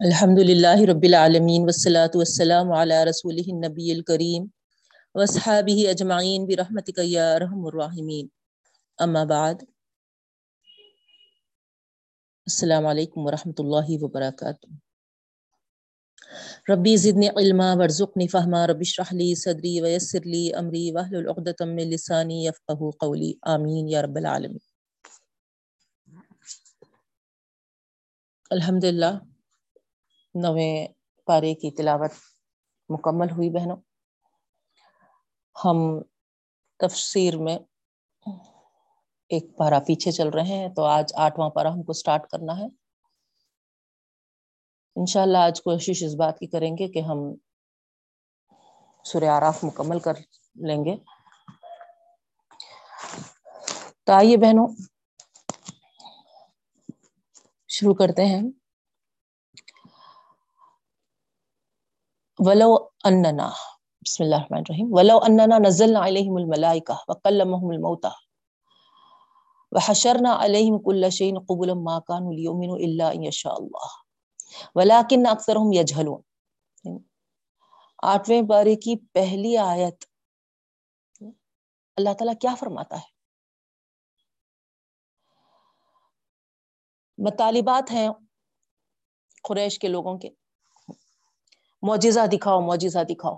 الحمد للہ رب العالمین والصلاة والسلام علی رسول النبی الکریم وصحابہ اجمعین برحمتک یا رحم الراحمین. اما بعد، السلام علیکم ورحمۃ اللہ وبرکاتہ. ربی زدنی علما، ورزقنی فہما، رب اشرح لی صدری ویسر لی امری، واحلل عقدۃ من لسانی یفقهوا قولی. آمین یا رب العالمین. الحمدللہ نویں پارے کی تلاوت مکمل ہوئی بہنوں۔ ہم تفسیر میں ایک پارا پیچھے چل رہے ہیں، تو آج آٹھواں پارا ہم کو سٹارٹ کرنا ہے۔ انشاءاللہ آج کوشش اس بات کی کریں گے کہ ہم سورہ آراف مکمل کر لیں گے۔ تو آئیے بہنوں، شروع کرتے ہیں۔ ولو اننا بسم اللہ الرحمن الرحیم ولو اننا نزلنا علیہم الملائکہ وقلمہم الموتى وحشرنا علیہم کل شیء قبلا ما كانوا ليؤمنوا الا ان يشاء الله ولكن اکثرهم يجهلون آٹھویں بارے کی پہلی آیت اللہ تعالیٰ کیا فرماتا ہے؟ مطالبات ہیں قریش کے لوگوں کے معجزہ دکھاؤ معجزہ دکھاؤ۔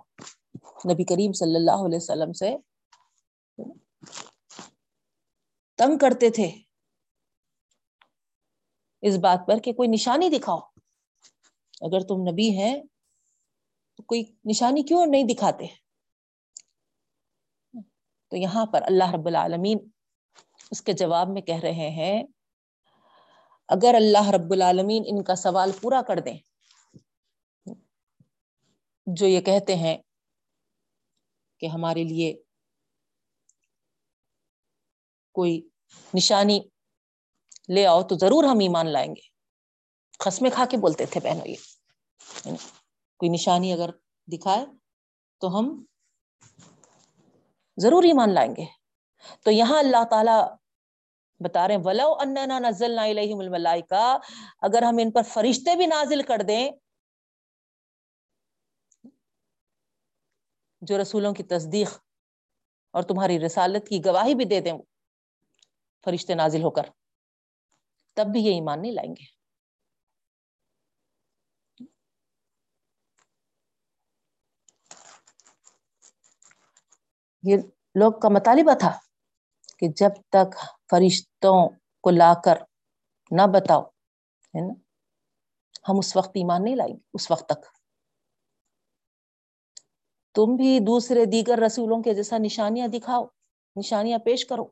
نبی کریم صلی اللہ علیہ وسلم سے تنگ کرتے تھے۔ اس بات پر کہ کوئی نشانی دکھاؤ۔ اگر تم نبی ہیں، تو کوئی نشانی کیوں نہیں دکھاتے؟ تو یہاں پر اللہ رب العالمین اس کے جواب میں کہہ رہے ہیں، اگر اللہ رب العالمین ان کا سوال پورا کر دیں جو یہ کہتے ہیں کہ ہمارے لیے کوئی نشانی لے آؤ تو ضرور ہم ایمان لائیں گے۔ قسمیں کھا کے بولتے تھے بہنوں یہ۔ یعنی کوئی نشانی اگر دکھائے تو ہم ضرور ایمان لائیں گے۔ تو یہاں اللہ تعالی بتا رہے ہیں، ولو اننا نزلنا الیہم الملائکہ اگر ہم ان پر فرشتے بھی نازل کر دیں جو رسولوں کی تصدیق اور تمہاری رسالت کی گواہی بھی دے دیں فرشتے نازل ہو کر تب بھی یہ ایمان نہیں لائیں گے۔ یہ لوگ کا مطالبہ تھا کہ جب تک فرشتوں کو لا کر نہ بتاؤ، ہے نا، ہم اس وقت ایمان نہیں لائیں گے، اس وقت تک۔ تم بھی دوسرے دیگر رسولوں کے جیسا نشانیاں دکھاؤ، نشانیاں پیش کرو۔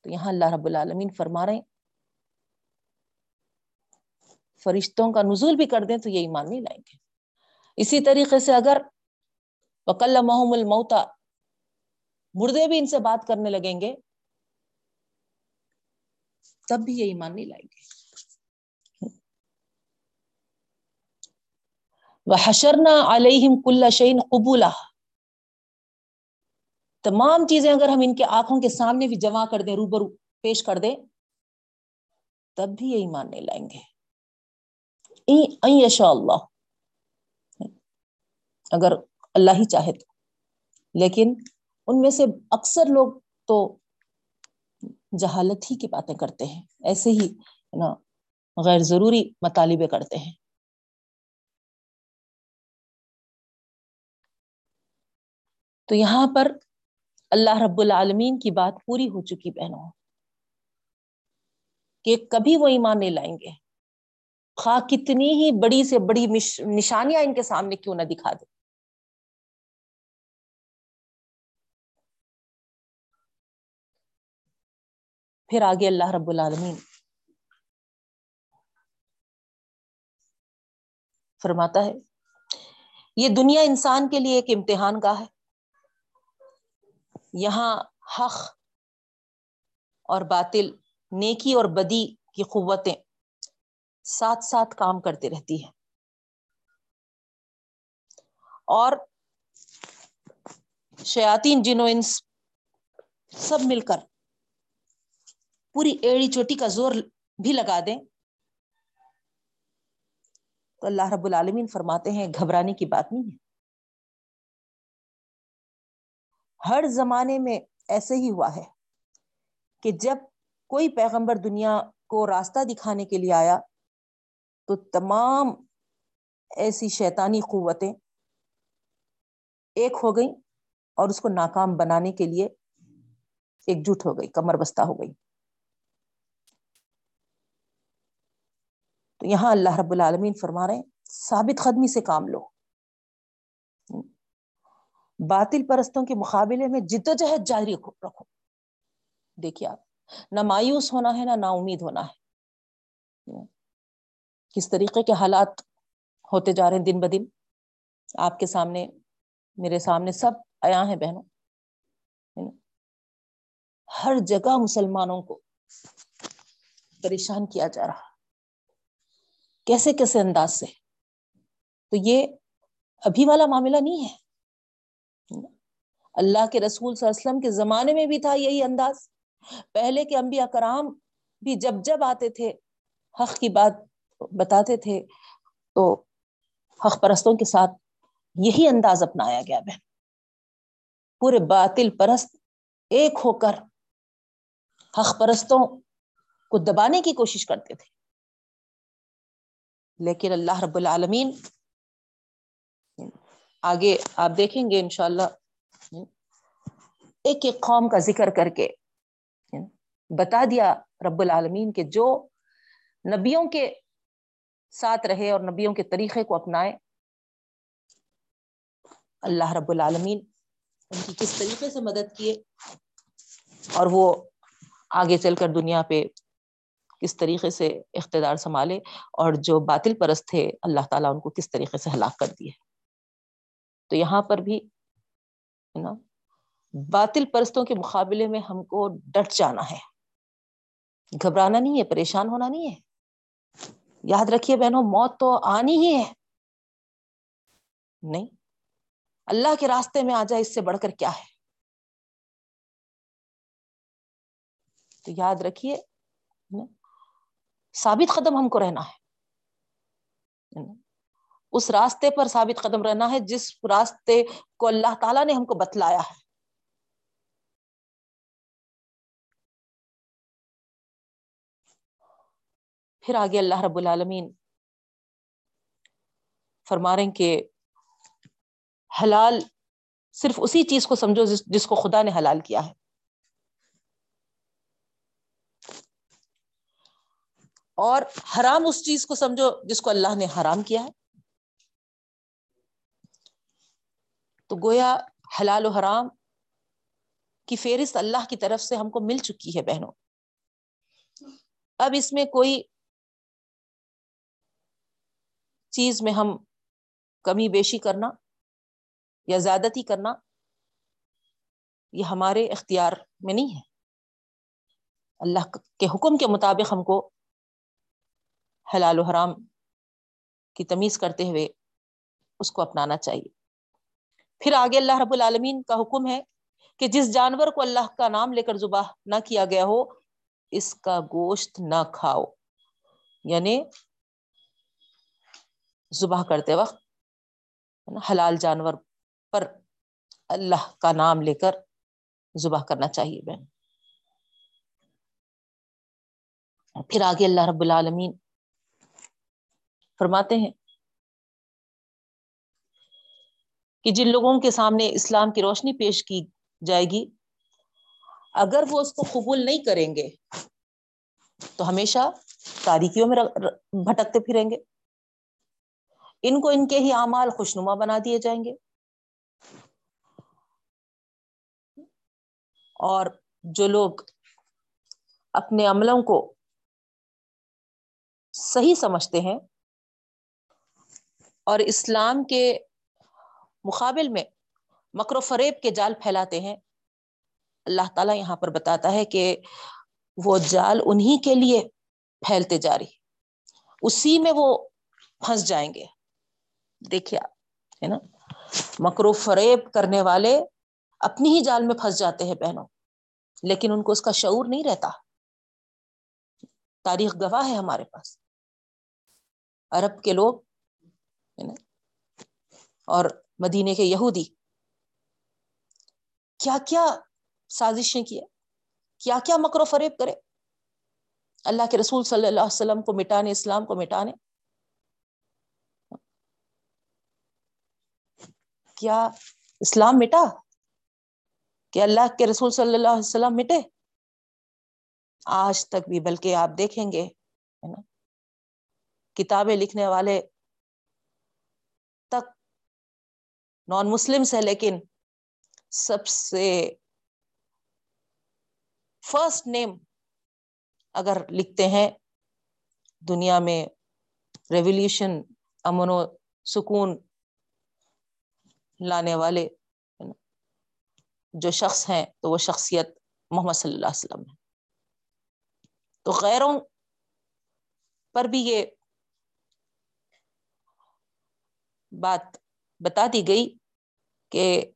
تو یہاں اللہ رب العالمین فرما رہے ہیں۔ فرشتوں کا نزول بھی کر دیں تو یہ ایمان نہیں لائیں گے۔ اسی طریقے سے اگر وکل محم الموتا مردے بھی ان سے بات کرنے لگیں گے، تب بھی یہ ایمان نہیں لائیں گے۔ وحشرنا علیہم کل شعین قبولہ۔ تمام چیزیں اگر ہم ان کے آنکھوں کے سامنے بھی جمع کر دیں، روبرو پیش کر دیں، تب بھی یہ ایمان نہیں لائیں گے۔ یشاء اللہ۔ اگر اللہ ہی چاہے تو۔ لیکن ان میں سے اکثر لوگ تو جہالت ہی کی باتیں کرتے ہیں۔ ایسے ہی نا، غیر ضروری مطالبے کرتے ہیں۔ تو یہاں پر اللہ رب العالمین کی بات پوری ہو چکی بہنوں۔ کہ کبھی وہ ایمان نہیں لائیں گے۔ خواہ کتنی ہی بڑی سے بڑی نشانیاں ان کے سامنے کیوں نہ دکھا دے۔ پھر آگے اللہ رب العالمین فرماتا ہے، یہ دنیا انسان کے لیے ایک امتحان کا ہے۔ یہاں حق اور باطل، نیکی اور بدی کی قوتیں ساتھ ساتھ کام کرتی رہتی ہیں۔ اور شیاطین جنو انس سب مل کر پوری ایڑی چوٹی کا زور بھی لگا دیں تو اللہ رب العالمین فرماتے ہیں، گھبرانے کی بات نہیں ہے۔ ہر زمانے میں ایسے ہی ہوا ہے کہ جب کوئی پیغمبر دنیا کو راستہ دکھانے کے لیے آیا تو تمام ایسی شیطانی قوتیں ایک ہو گئی اور اس کو ناکام بنانے کے لیے ایک جٹ ہو گئی، کمر بستہ ہو گئی۔ تو یہاں اللہ رب العالمین فرما رہے ہیں، ثابت قدمی سے کام لو۔ باطل پرستوں کے مقابلے میں جد و جہد جاری رکھو دیکھیے آپ، نہ مایوس ہونا ہے، نہ نا امید ہونا ہے۔ کس طریقے کے حالات ہوتے جا رہے ہیں دن بدن؟ آپ کے سامنے، میرے سامنے سب آیا ہیں بہنوں۔ ہر جگہ مسلمانوں کو پریشان کیا جا رہا۔ کیسے کیسے انداز سے؟ تو یہ ابھی والا معاملہ نہیں ہے۔ اللہ کے رسول صلی اللہ علیہ وسلم کے زمانے میں بھی تھا یہی انداز۔ پہلے کے انبیاء کرام بھی جب جب آتے تھے، حق کی بات بتاتے تھے، تو حق پرستوں کے ساتھ یہی انداز اپنایا گیا۔ بہن، پورے باطل پرست ایک ہو کر حق پرستوں کو دبانے کی کوشش کرتے تھے۔ لیکن اللہ رب العالمین آگے آپ دیکھیں گے انشاءاللہ۔ ایک ایک قوم کا ذکر کر کے بتا دیا رب العالمین کے جو نبیوں کے ساتھ رہے اور نبیوں کے طریقے کو اپنائے، اللہ رب العالمین ان کی کس طریقے سے مدد کیے اور وہ آگے چل کر دنیا پہ کس طریقے سے اقتدار سنبھالے اور جو باطل پرست تھے، اللہ تعالیٰ ان کو کس طریقے سے ہلاک کر دیے۔ تو یہاں پر بھی نا باطل پرستوں کے مقابلے میں ہم کو ڈٹ جانا ہے۔ گھبرانا نہیں ہے، پریشان ہونا نہیں ہے۔ یاد رکھیے بہنوں، موت تو آنی ہی ہے۔ نہیں، اللہ کے راستے میں آ جائے، اس سے بڑھ کر کیا ہے؟ تو یاد رکھیے ثابت قدم ہم کو رہنا ہے۔ اس راستے پر ثابت قدم رہنا ہے جس راستے کو اللہ تعالیٰ نے ہم کو بتلایا ہے۔ پھر آگے اللہ رب العالمین فرما رہے ہیں کہ حلال صرف اسی چیز کو سمجھو جس کو خدا نے حلال کیا ہے۔ اور حرام اس چیز کو سمجھو جس کو اللہ نے حرام کیا ہے۔ تو گویا حلال و حرام کی فہرست اللہ کی طرف سے ہم کو مل چکی ہے بہنوں۔ اب اس میں کوئی چیز میں ہم کمی بیشی کرنا یا زیادتی کرنا، یہ ہمارے اختیار میں نہیں ہے۔ اللہ کے حکم کے مطابق ہم کو حلال و حرام کی تمیز کرتے ہوئے اس کو اپنانا چاہیے۔ پھر آگے اللہ رب العالمین کا حکم ہے کہ جس جانور کو اللہ کا نام لے کر زباہ نہ کیا گیا ہو، اس کا گوشت نہ کھاؤ۔ یعنی زباہ کرتے وقت حلال جانور پر اللہ کا نام لے کر زباہ کرنا چاہیے بہن۔ پھر آگے اللہ رب العالمین فرماتے ہیں کہ جن لوگوں کے سامنے اسلام کی روشنی پیش کی جائے گی، اگر وہ اس کو قبول نہیں کریں گے، تو ہمیشہ تاریکیوں میں بھٹکتے پھریں گے۔ ان کو ان کے ہی اعمال خوشنما بنا دیے جائیں گے۔ اور جو لوگ اپنے عملوں کو صحیح سمجھتے ہیں اور اسلام کے مقابل میں مکر و فریب کے جال پھیلاتے ہیں۔ اللہ تعالیٰ یہاں پر بتاتا ہے کہ وہ جال انہی کے لیے پھیلتے جا رہی اسی میں وہ پھنس جائیں گے۔ دیکھیے ہے نا؟ مکر و فریب کرنے والے اپنی ہی جال میں پھنس جاتے ہیں بہنوں، لیکن ان کو اس کا شعور نہیں رہتا۔ تاریخ گواہ ہے ہمارے پاس۔ عرب کے لوگ اور مدینے کے یہودی۔ کیا کیا سازشیں کیا کیا کیا مکر و فریب کرے؟ اللہ کے رسول صلی اللہ علیہ وسلم کو مٹانے، اسلام کو مٹانے۔ کیا اسلام مٹا؟ کہ اللہ کے رسول صلی اللہ علیہ وسلم مٹے؟ آج تک بھی، بلکہ آپ دیکھیں گے کتابیں لکھنے والے تک نان مسلم ہے لیکن سب سے فرسٹ نیم اگر لکھتے ہیں، دنیا میں ریولیوشن امن و سکون لانے والے جو شخص ہیں، تو وہ شخصیت محمد صلی اللہ علیہ وسلم ہے۔ تو غیروں پر بھی یہ بات بتا دی گئی کہ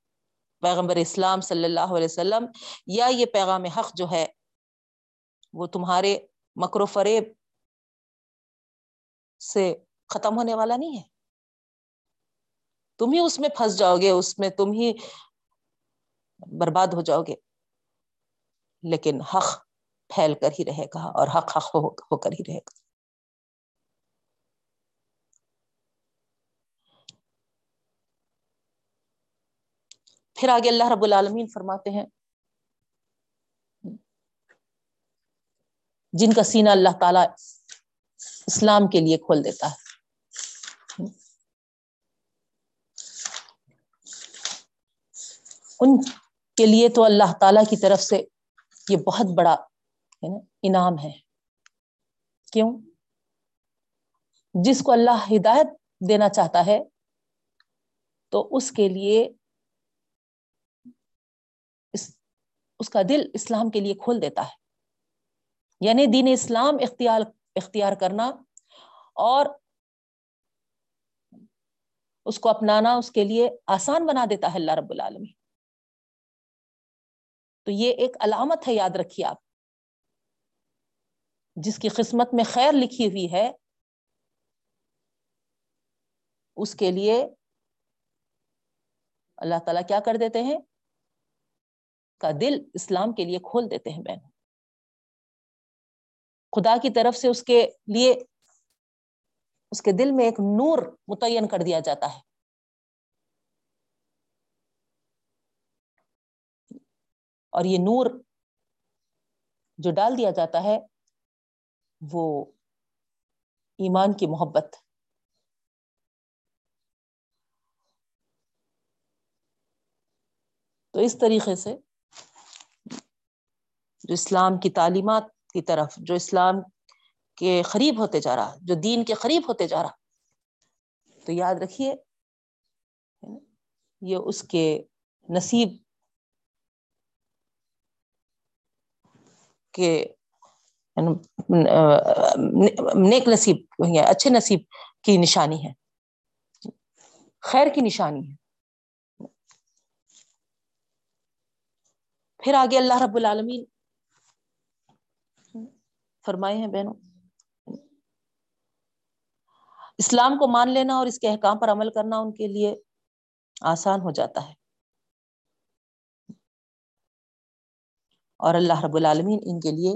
پیغمبر اسلام صلی اللہ علیہ وسلم، یا یہ پیغام حق جو ہے، وہ تمہارے مکر و فریب سے ختم ہونے والا نہیں ہے۔ تم ہی اس میں پھنس جاؤ گے، اس میں تم ہی برباد ہو جاؤ گے۔ لیکن حق پھیل کر ہی رہے گا اور حق حق ہو کر ہی رہے گا۔ پھر آگے اللہ رب العالمین فرماتے ہیں، جن کا سینہ اللہ تعالی اسلام کے لیے کھول دیتا ہے۔ ان کے لیے تو اللہ تعالی کی طرف سے یہ بہت بڑا انعام ہے۔ کیوں؟ جس کو اللہ ہدایت دینا چاہتا ہے تو اس کے لیے اس کا دل اسلام کے لیے کھول دیتا ہے۔ یعنی دین اسلام اختیار اختیار کرنا اور اس کو اپنانا، اس کے لیے آسان بنا دیتا ہے اللہ رب العالمی تو یہ ایک علامت ہے، یاد رکھیے آپ۔ جس کی قسمت میں خیر لکھی ہوئی ہے، اس کے لیے اللہ تعالیٰ کیا کر دیتے ہیں؟ کا دل اسلام کے لیے کھول دیتے ہیں بہن۔ خدا کی طرف سے اس کے لیے اس کے دل میں ایک نور متعین کر دیا جاتا ہے۔ اور یہ نور جو ڈال دیا جاتا ہے وہ ایمان کی محبت۔ تو اس طریقے سے جو اسلام کی تعلیمات کی طرف، جو اسلام کے قریب ہوتے جا رہا، جو دین کے قریب ہوتے جا رہا۔ تو یاد رکھیے، یہ اس کے نصیب کے یعنی، نیک نصیب یعنی اچھے نصیب کی نشانی ہے۔ خیر کی نشانی ہے۔ پھر آگے اللہ رب العالمین فرمائے ہیں بہنوں۔ اسلام کو مان لینا اور اس کے احکام پر عمل کرنا ان کے لیے آسان ہو جاتا ہے۔ اور اللہ رب العالمین ان کے لیے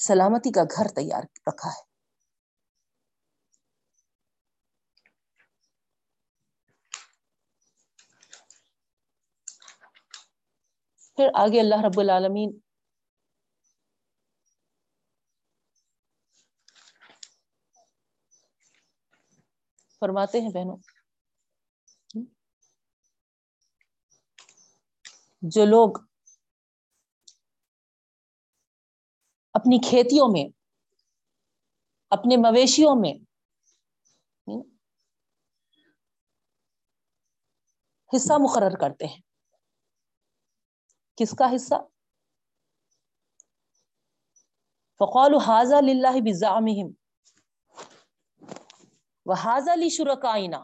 سلامتی کا گھر تیار رکھا ہے۔ پھر آگے اللہ رب العالمین فرماتے ہیں بہنوں جو لوگ اپنی کھیتیوں میں اپنے مویشیوں میں حصہ مقرر کرتے ہیں کس کا حصہ فقول حاضہ للہ بزامہم و حاضہ لی شرکائنا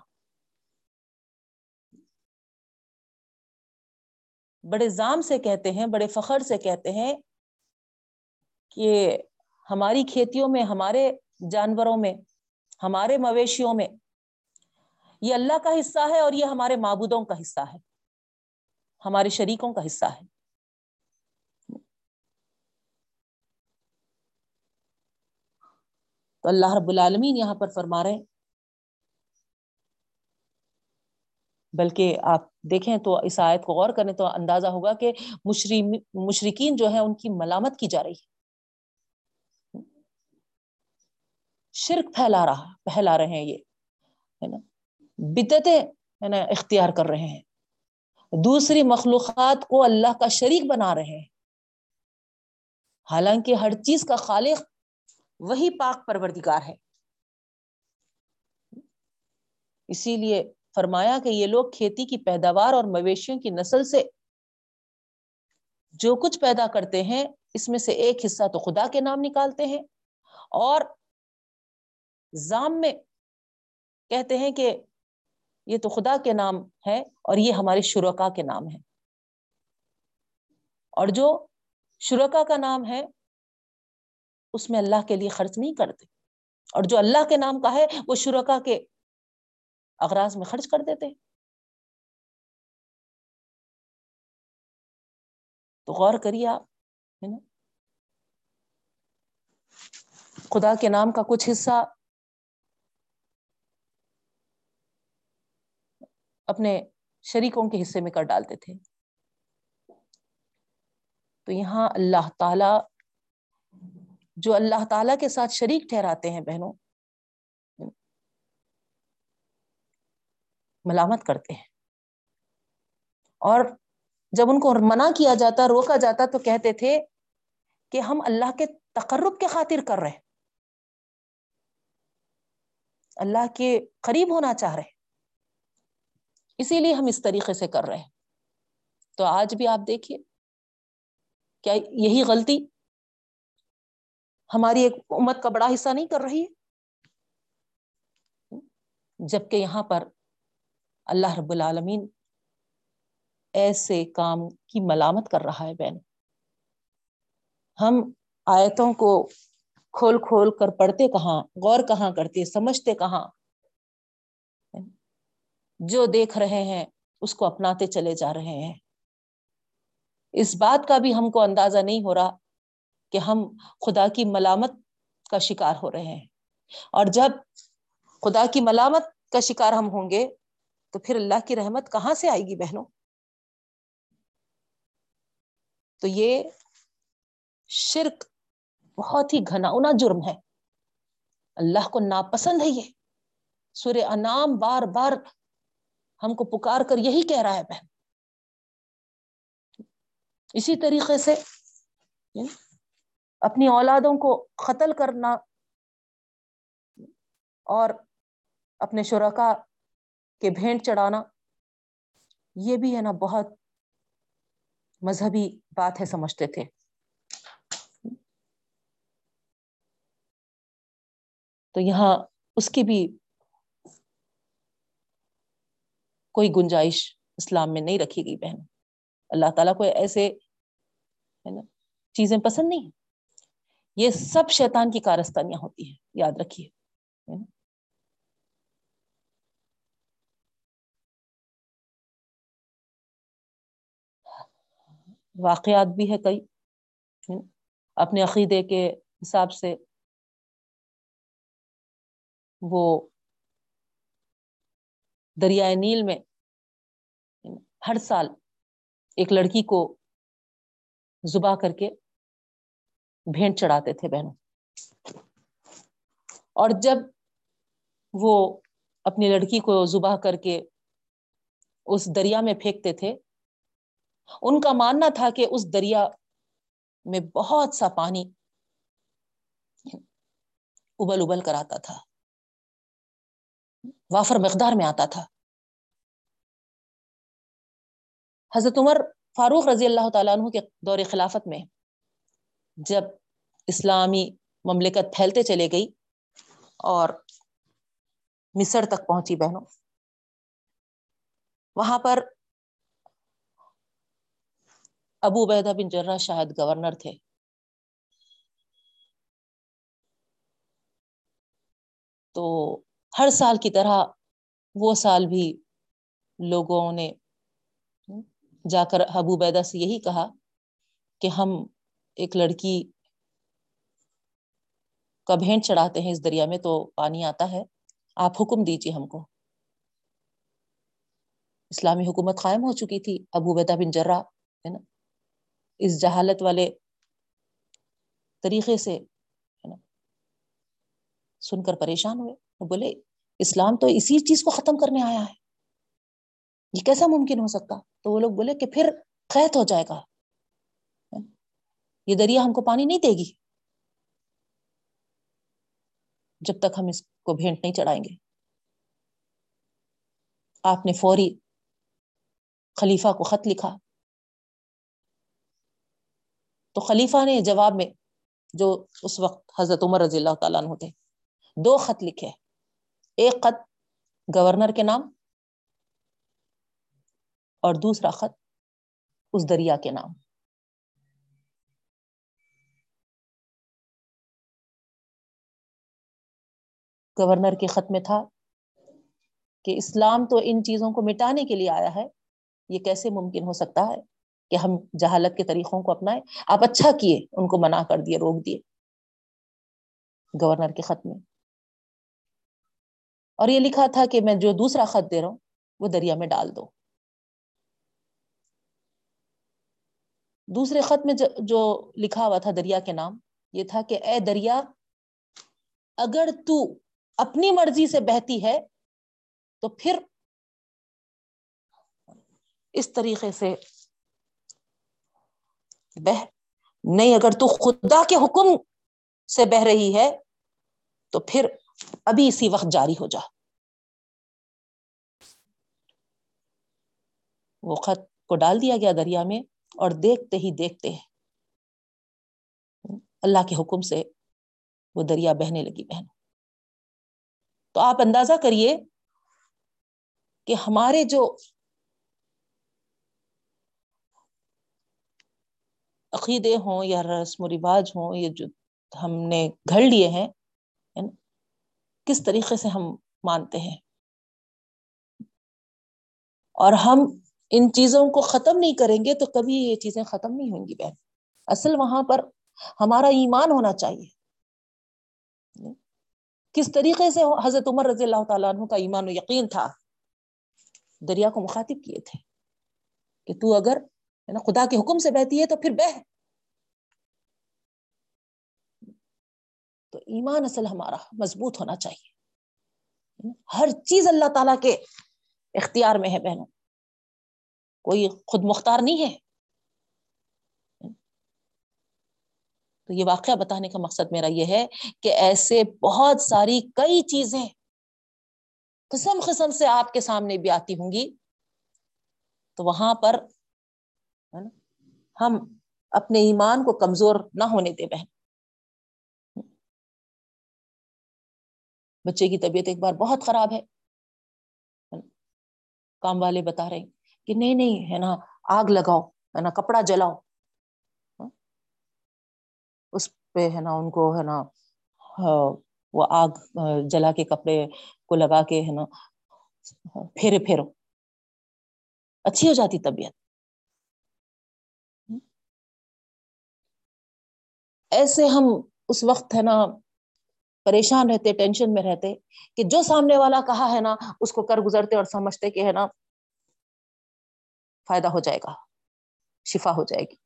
بڑے زام سے کہتے ہیں، بڑے فخر سے کہتے ہیں کہ ہماری کھیتیوں میں، ہمارے جانوروں میں، ہمارے مویشیوں میں یہ اللہ کا حصہ ہے اور یہ ہمارے معبودوں کا حصہ ہے، ہمارے شریکوں کا حصہ ہے۔ تو اللہ رب العالمین یہاں پر فرما رہے ہیں بلکہ آپ دیکھیں تو اس آیت کو غور کریں تو اندازہ ہوگا کہ مشرقین جو ہے ان کی ملامت کی جا رہی ہے۔ شرک پھیلا رہا، پھیلا رہے ہیں یہ، ہے نا؟ بدتیں ہے نا، اختیار کر رہے ہیں۔ دوسری مخلوقات کو اللہ کا شریک بنا رہے ہیں۔ حالانکہ ہر چیز کا خالق وہی پاک پروردگار ہے۔ اسی لیے فرمایا کہ یہ لوگ کھیتی کی پیداوار اور مویشیوں کی نسل سے جو کچھ پیدا کرتے ہیں، اس میں سے ایک حصہ تو خدا کے نام نکالتے ہیں۔ اور زام میں کہتے ہیں کہ یہ تو خدا کے نام ہے اور یہ ہمارے شرکا کے نام ہے۔ اور جو شرکا کا نام ہے، اس میں اللہ کے لیے خرچ نہیں کرتے۔ اور جو اللہ کے نام کا ہے، وہ شرکا کے اغراض میں خرچ کر دیتے۔ تو غور کریے آپ، ہے نا؟ خدا کے نام کا کچھ حصہ اپنے شریکوں کے حصے میں کر ڈالتے تھے۔ تو یہاں اللہ تعالی، جو اللہ تعالی کے ساتھ شریک ٹھہراتے ہیں بہنوں ملامت کرتے ہیں۔ اور جب ان کو منع کیا جاتا، روکا جاتا، تو کہتے تھے کہ ہم اللہ کے تقرب کے خاطر کر رہے اللہ کے قریب ہونا چاہ رہے اسی لیے ہم اس طریقے سے کر رہے ہیں۔ تو آج بھی آپ دیکھیے، کیا یہی غلطی ہماری ایک امت کا بڑا حصہ نہیں کر رہی ہے؟ جبکہ یہاں پر اللہ رب العالمین ایسے کام کی ملامت کر رہا ہے بہن۔ ہم آیتوں کو کھول کھول کر پڑھتے کہاں، غور کہاں کرتے، سمجھتے کہاں؟ جو دیکھ رہے ہیں، اس کو اپناتے چلے جا رہے ہیں۔ اس بات کا بھی ہم کو اندازہ نہیں ہو رہا کہ ہم خدا کی ملامت کا شکار ہو رہے ہیں۔ اور جب خدا کی ملامت کا شکار ہم ہوں گے تو پھر اللہ کی رحمت کہاں سے آئے گی بہنوں؟ تو یہ شرک بہت ہی گھنا جرم ہے۔ اللہ کو ناپسند ہے یہ۔ سور انام بار بار ہم کو پکار کر یہی کہہ رہا ہے بہن۔ اسی طریقے سے اپنی اولادوں کو قتل کرنا اور اپنے شرکا کے بھینٹ چڑھانا، یہ بھی ہے نا بہت مذہبی بات ہے، سمجھتے تھے۔ تو یہاں اس کی بھی کوئی گنجائش اسلام میں نہیں رکھی گئی بہن۔ اللہ تعالیٰ کو ایسے، ہے نا، چیزیں پسند نہیں۔ یہ سب شیطان کی کارستانیاں ہوتی ہیں، یاد رکھیے واقعات بھی ہے کئی، اپنے عقیدے کے حساب سے وہ دریائے نیل میں ہر سال ایک لڑکی کو زبا کر کے بھینٹ چڑھاتے تھے بہنوں۔ اور جب وہ اپنی لڑکی کو زبا کر کے اس دریا میں پھینکتے تھے ان کا ماننا تھا کہ اس دریا میں بہت سا پانی ابل ابل کر آتا تھا۔ وافر مقدار میں آتا تھا۔ حضرت عمر فاروق رضی اللہ تعالیٰ عنہ کے دور خلافت میں جب اسلامی مملکت پھیلتے چلے گئی اور مصر تک پہنچی بہنوں، وہاں پر ابو عبیدہ بن جرہ شاہد گورنر تھے۔ تو ہر سال کی طرح وہ سال بھی لوگوں نے جا کر ابو عبیدہ سے یہی کہا کہ ہم ایک لڑکی کا بھینٹ چڑھاتے ہیں اس دریا میں تو پانی آتا ہے، آپ حکم دیجیے ہم کو۔ اسلامی حکومت قائم ہو چکی تھی ابو عبیدہ بن جرہ ہے نا؟ اس جہالت والے طریقے سے سن کر پریشان ہوئے وہ بولے، اسلام تو اسی چیز کو ختم کرنے آیا ہے۔ یہ کیسا ممکن ہو سکتا؟ تو وہ لوگ بولے کہ پھر قید ہو جائے گا۔ یہ دریا ہم کو پانی نہیں دے گی۔ جب تک ہم اس کو بھینٹ نہیں چڑھائیں گے۔ آپ نے فوری خلیفہ کو خط لکھا۔ تو خلیفہ نے جواب میں جو اس وقت حضرت عمر رضی اللہ تعالیٰ عنہ تھے، دو خط لکھے۔ ایک خط گورنر کے نام اور دوسرا خط اس دریا کے نام۔ گورنر کے خط میں تھا کہ اسلام تو ان چیزوں کو مٹانے کے لیے آیا ہے، یہ کیسے ممکن ہو سکتا ہے؟ کہ ہم جہالت کے طریقوں کو اپنائیں۔ آپ اچھا کیے، ان کو منع کر دیے، روک دیے۔ گورنر کے خط میں۔ اور یہ لکھا تھا کہ میں جو دوسرا خط دے رہا ہوں، وہ دریا میں ڈال دو۔ دوسرے خط میں جو لکھا ہوا تھا دریا کے نام، یہ تھا کہ اے دریا، اگر تو اپنی مرضی سے بہتی ہے، تو پھر اس طریقے سے بہ نہیں، اگر تو خدا کے حکم سے بہ رہی ہے، تو پھر ابھی اسی وقت جاری ہو جا۔ وہ خط کو ڈال دیا گیا دریا میں اور دیکھتے ہی دیکھتے اللہ کے حکم سے وہ دریا بہنے لگی بہن تو آپ اندازہ کریے کہ ہمارے جو عقیدے ہوں یا رسم و رواج ہوں، یہ جو ہم نے گھڑ لیے ہیں یعنی کس طریقے سے ہم مانتے ہیں؟ اور ہم ان چیزوں کو ختم نہیں کریں گے تو کبھی یہ چیزیں ختم نہیں ہوں گی بہن۔ اصل وہاں پر ہمارا ایمان ہونا چاہیے۔ کس طریقے سے حضرت عمر رضی اللہ تعالیٰ عنہ کا ایمان و یقین تھا؟ دریا کو مخاطب کیے تھے کہ تو اگر ہے نا؟ خدا کے حکم سے بہتی ہے تو پھر بہ۔ تو ایمان اصل ہمارا مضبوط ہونا چاہیے۔ ہر چیز اللہ تعالیٰ کے اختیار میں ہے بہنوں۔ کوئی خود مختار نہیں ہے۔ تو یہ واقعہ بتانے کا مقصد میرا یہ ہے کہ ایسے بہت ساری کئی چیزیں قسم قسم سے آپ کے سامنے بھی آتی ہوں گی۔ تو وہاں پر ہم اپنے ایمان کو کمزور نہ ہونے دے بہن۔ بچے کی طبیعت ایک بار بہت خراب ہے۔ کام والے بتا رہے کہ نہیں نہیں، ہے نا، آگ لگاؤ، ہے نا، کپڑا جلاؤ۔ اس پہ، ہے نا، ان کو، ہے نا، وہ آگ جلا کے کپڑے کو لگا کے، ہے نا، پھیرے پھیرو۔ اچھی ہو جاتی طبیعت۔ ایسے ہم اس وقت ہے نا پریشان رہتے، ٹینشن میں رہتے کہ جو سامنے والا کہا ہے نا، اس کو کر گزرتے اور سمجھتے کہ ہے نا فائدہ ہو جائے گا، شفا ہو جائے گی۔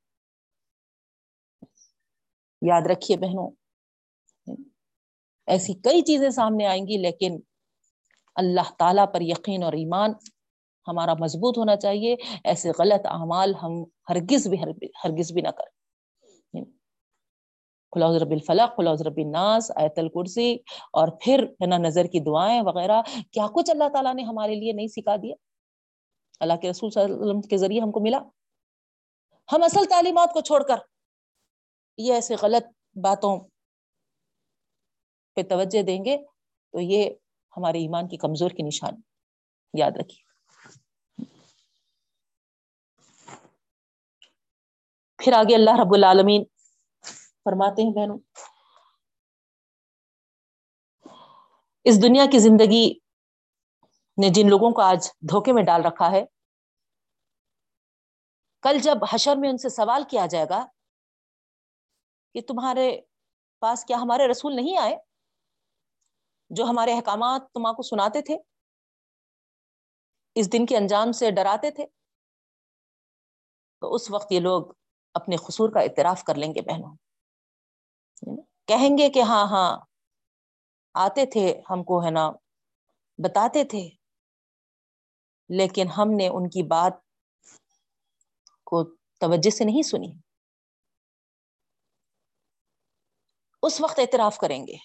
یاد رکھیے بہنوں، ایسی کئی چیزیں سامنے آئیں گی، لیکن اللہ تعالی پر یقین اور ایمان ہمارا مضبوط ہونا چاہیے۔ ایسے غلط اعمال ہم ہرگز بھی ہرگز بھی نہ کریں۔ خلاؤ رب الفلق خلاؤ رب الناس، آیت الکرسی، اور پھر ہے نا نظر کی دعائیں وغیرہ، کیا کچھ اللہ تعالیٰ نے ہمارے لیے نہیں سکھا دیا؟ اللہ کے رسول صلی اللہ علیہ وسلم کے ذریعے ہم کو ملا؟ ہم اصل تعلیمات کو چھوڑ کر یہ ایسے غلط باتوں پہ توجہ دیں گے، تو یہ ہمارے ایمان کی کمزور کی نشان یاد رکھیے۔ پھر آگے اللہ رب العالمین فرماتے ہیں بہنوں۔ اس دنیا کی زندگی نے جن لوگوں کو آج دھوکے میں ڈال رکھا ہے، کل جب حشر میں ان سے سوال کیا جائے گا کہ تمہارے پاس کیا ہمارے رسول نہیں آئے، جو ہمارے احکامات تم کو سناتے تھے، اس دن کے انجام سے ڈراتے تھے، تو اس وقت یہ لوگ اپنے قصور کا اعتراف کر لیں گے بہنوں۔ کہیں گے کہ ہاں ہاں آتے تھے، ہم کو ہے نا بتاتے تھے۔ لیکن ہم نے ان کی بات کو توجہ سے نہیں سنی۔ اس وقت اعتراف کریں گے۔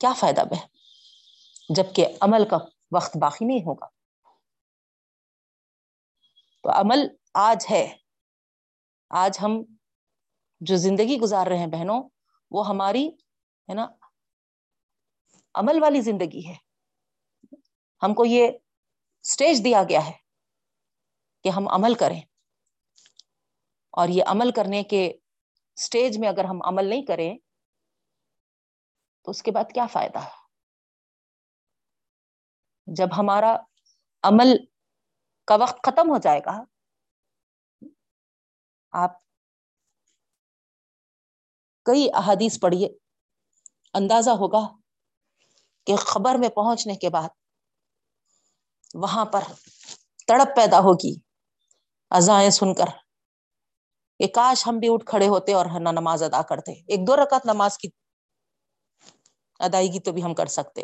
کیا فائدہ بہ جبکہ عمل کا وقت باقی نہیں ہوگا۔ تو عمل آج ہے۔ آج ہم جو زندگی گزار رہے ہیں بہنوں، وہ ہماری، ہے نا، عمل والی زندگی ہے۔ ہم کو یہ اسٹیج دیا گیا ہے کہ ہم عمل کریں۔ اور یہ عمل کرنے کے اسٹیج میں اگر ہم عمل نہیں کریں، تو اس کے بعد کیا فائدہ؟ ہے جب ہمارا عمل کا وقت ختم ہو جائے گا، آپ کئی احادیث پڑھیے، اندازہ ہوگا کہ خبر میں پہنچنے کے بعد وہاں پر تڑپ پیدا ہوگی ازائیں سن کر۔ کہ کاش ہم بھی اٹھ کھڑے ہوتے اور نہ نماز ادا کرتے۔ ایک دو رکعت نماز کی ادائیگی تو بھی ہم کر سکتے۔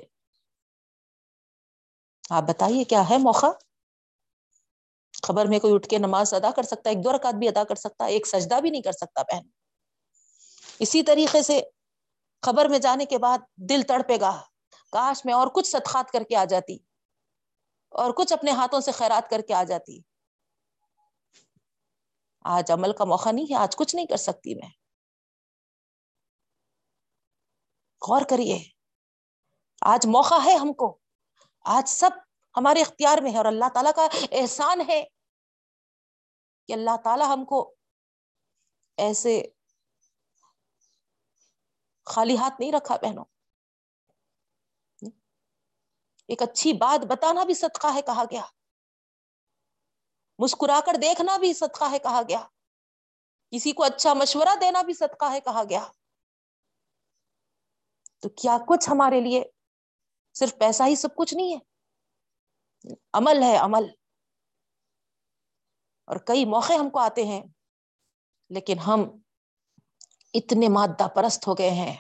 آپ بتائیے کیا ہے موقع؟ خبر میں کوئی اٹھ کے نماز ادا کر سکتا ہے، ایک دو رکعت بھی ادا کر سکتا ہے، ایک سجدہ بھی نہیں کر سکتا بہن۔ اسی طریقے سے خبر میں جانے کے بعد دل تڑپے گا۔ کاش میں اور کچھ صدقات کر کے آ جاتی اور کچھ اپنے ہاتھوں سے خیرات کر کے آ جاتی۔ آج عمل کا موقع نہیں ہے، آج کچھ نہیں کر سکتی میں۔ غور کریے، آج موقع ہے ہم کو۔ آج سب ہمارے اختیار میں ہے اور اللہ تعالیٰ کا احسان ہے کہ اللہ تعالیٰ ہم کو ایسے خالی ہاتھ نہیں رکھا بہنوں۔ ایک اچھی بات بتانا بھی صدقہ ہے کہا گیا۔ مسکرا کر دیکھنا بھی صدقہ ہے کہا گیا۔ کسی کو اچھا مشورہ دینا بھی صدقہ ہے کہا گیا۔ تو کیا کچھ ہمارے لیے؟ صرف پیسہ ہی سب کچھ نہیں ہے۔ عمل ہے عمل۔ اور کئی موقع ہم کو آتے ہیں، لیکن ہم اتنے مادہ پرست ہو گئے ہیں۔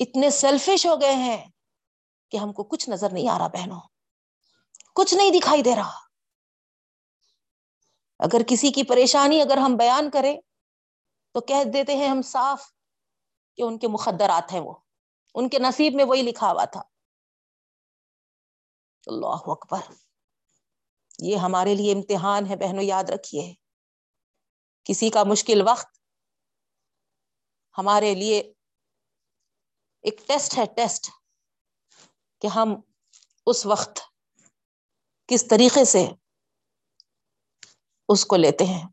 اتنے سیلفش ہو گئے ہیں کہ ہم کو کچھ نظر نہیں آ رہا بہنوں۔ کچھ نہیں دکھائی دے رہا۔ اگر کسی کی پریشانی اگر ہم بیان کریں تو کہہ دیتے ہیں ہم صاف کہ ان کے مخدرات ہیں وہ۔ ان کے نصیب میں وہی لکھا ہوا تھا۔ اللہ اکبر۔ یہ ہمارے لیے امتحان ہے بہنوں، یاد رکھیے۔ کسی کا مشکل وقت ہمارے لیے ایک ٹیسٹ ہے، ٹیسٹ کہ ہم اس وقت کس طریقے سے اس کو لیتے ہیں۔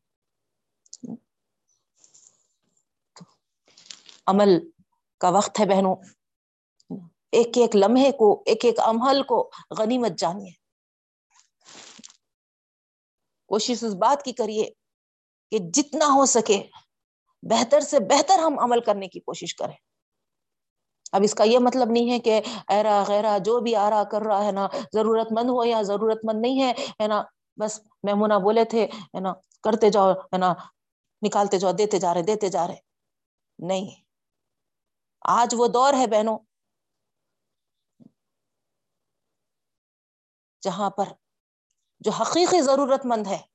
عمل کا وقت ہے بہنوں۔ ایک ایک لمحے کو، ایک ایک عمل کو غنیمت جانیے۔ کوشش اس بات کی کریے کہ جتنا ہو سکے بہتر سے بہتر ہم عمل کرنے کی کوشش کریں۔ اب اس کا یہ مطلب نہیں ہے کہ ایرا غیرا جو بھی آ رہا کر رہا ہے نا، ضرورت مند ہو یا ضرورت مند نہیں ہے ہے نا، بس میمونا بولے تھے، ہے نا، کرتے جاؤ، ہے نا، نکالتے جاؤ، دیتے جا رہے، دیتے جا رہے۔ نہیں۔ آج وہ دور ہے بہنوں۔ جہاں پر جو حقیقی ضرورت مند ہے۔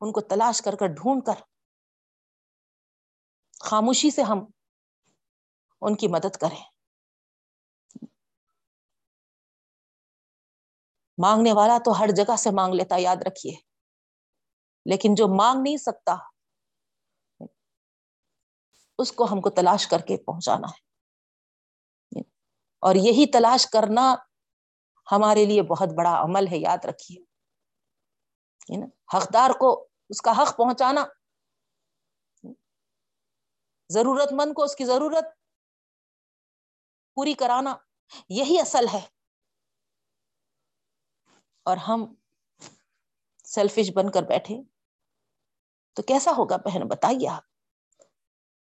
ان کو تلاش کر کر ڈھونڈ کر۔ خاموشی سے ہم ان کی مدد کریں۔ مانگنے والا تو ہر جگہ سے مانگ لیتا، یاد رکھیے۔ لیکن جو مانگ نہیں سکتا، اس کو ہم کو تلاش کر کے پہنچانا ہے۔ اور یہی تلاش کرنا ہمارے لیے بہت بڑا عمل ہے، یاد رکھیے۔ حقدار کو اس کا حق پہنچانا ضرورت مند کو اس کی ضرورت پوری کرانا، یہی اصل ہے۔ اور ہم سیلفش بن کر بیٹھے۔ تو کیسا ہوگا بہن؟ بتائیے آپ۔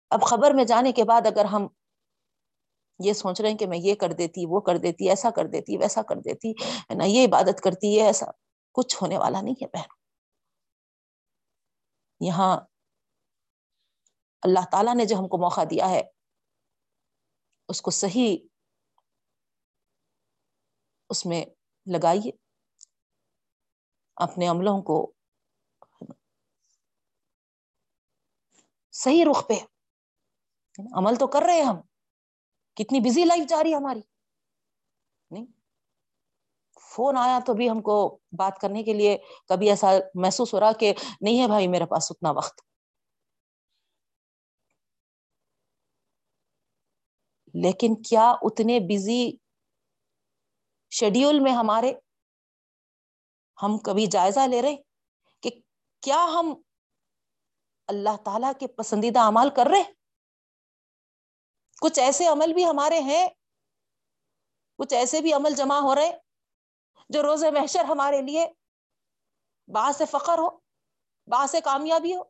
اب خبر میں جانے کے بعد اگر ہم یہ سوچ رہے ہیں کہ میں یہ کر دیتی، وہ کر دیتی، ایسا کر دیتی، ویسا کر دیتی نہ یہ عبادت کرتی ہے ایسا۔ کچھ ہونے والا نہیں ہے بہن۔ یہاں اللہ تعالیٰ نے جو ہم کو موقع دیا ہے، اس کو صحیح اس میں لگائیے۔ اپنے عملوں کو صحیح رخ پہ۔ عمل تو کر رہے ہم۔ کتنی بزی لائف جا رہی ہماری۔ فون آیا تو بھی ہم کو بات کرنے کے لیے کبھی ایسا محسوس ہو رہا کہ نہیں ہے بھائی میرے پاس اتنا وقت۔ لیکن کیا اتنے بزی شیڈیول میں ہمارے ہم کبھی جائزہ لے رہے کہ کیا ہم اللہ تعالی کے پسندیدہ امال کر رہے؟ کچھ ایسے عمل بھی ہمارے ہیں، کچھ ایسے بھی عمل جمع ہو رہے جو روز محشر ہمارے لیے باہر سے فخر ہو باہر سے کامیابی ہو۔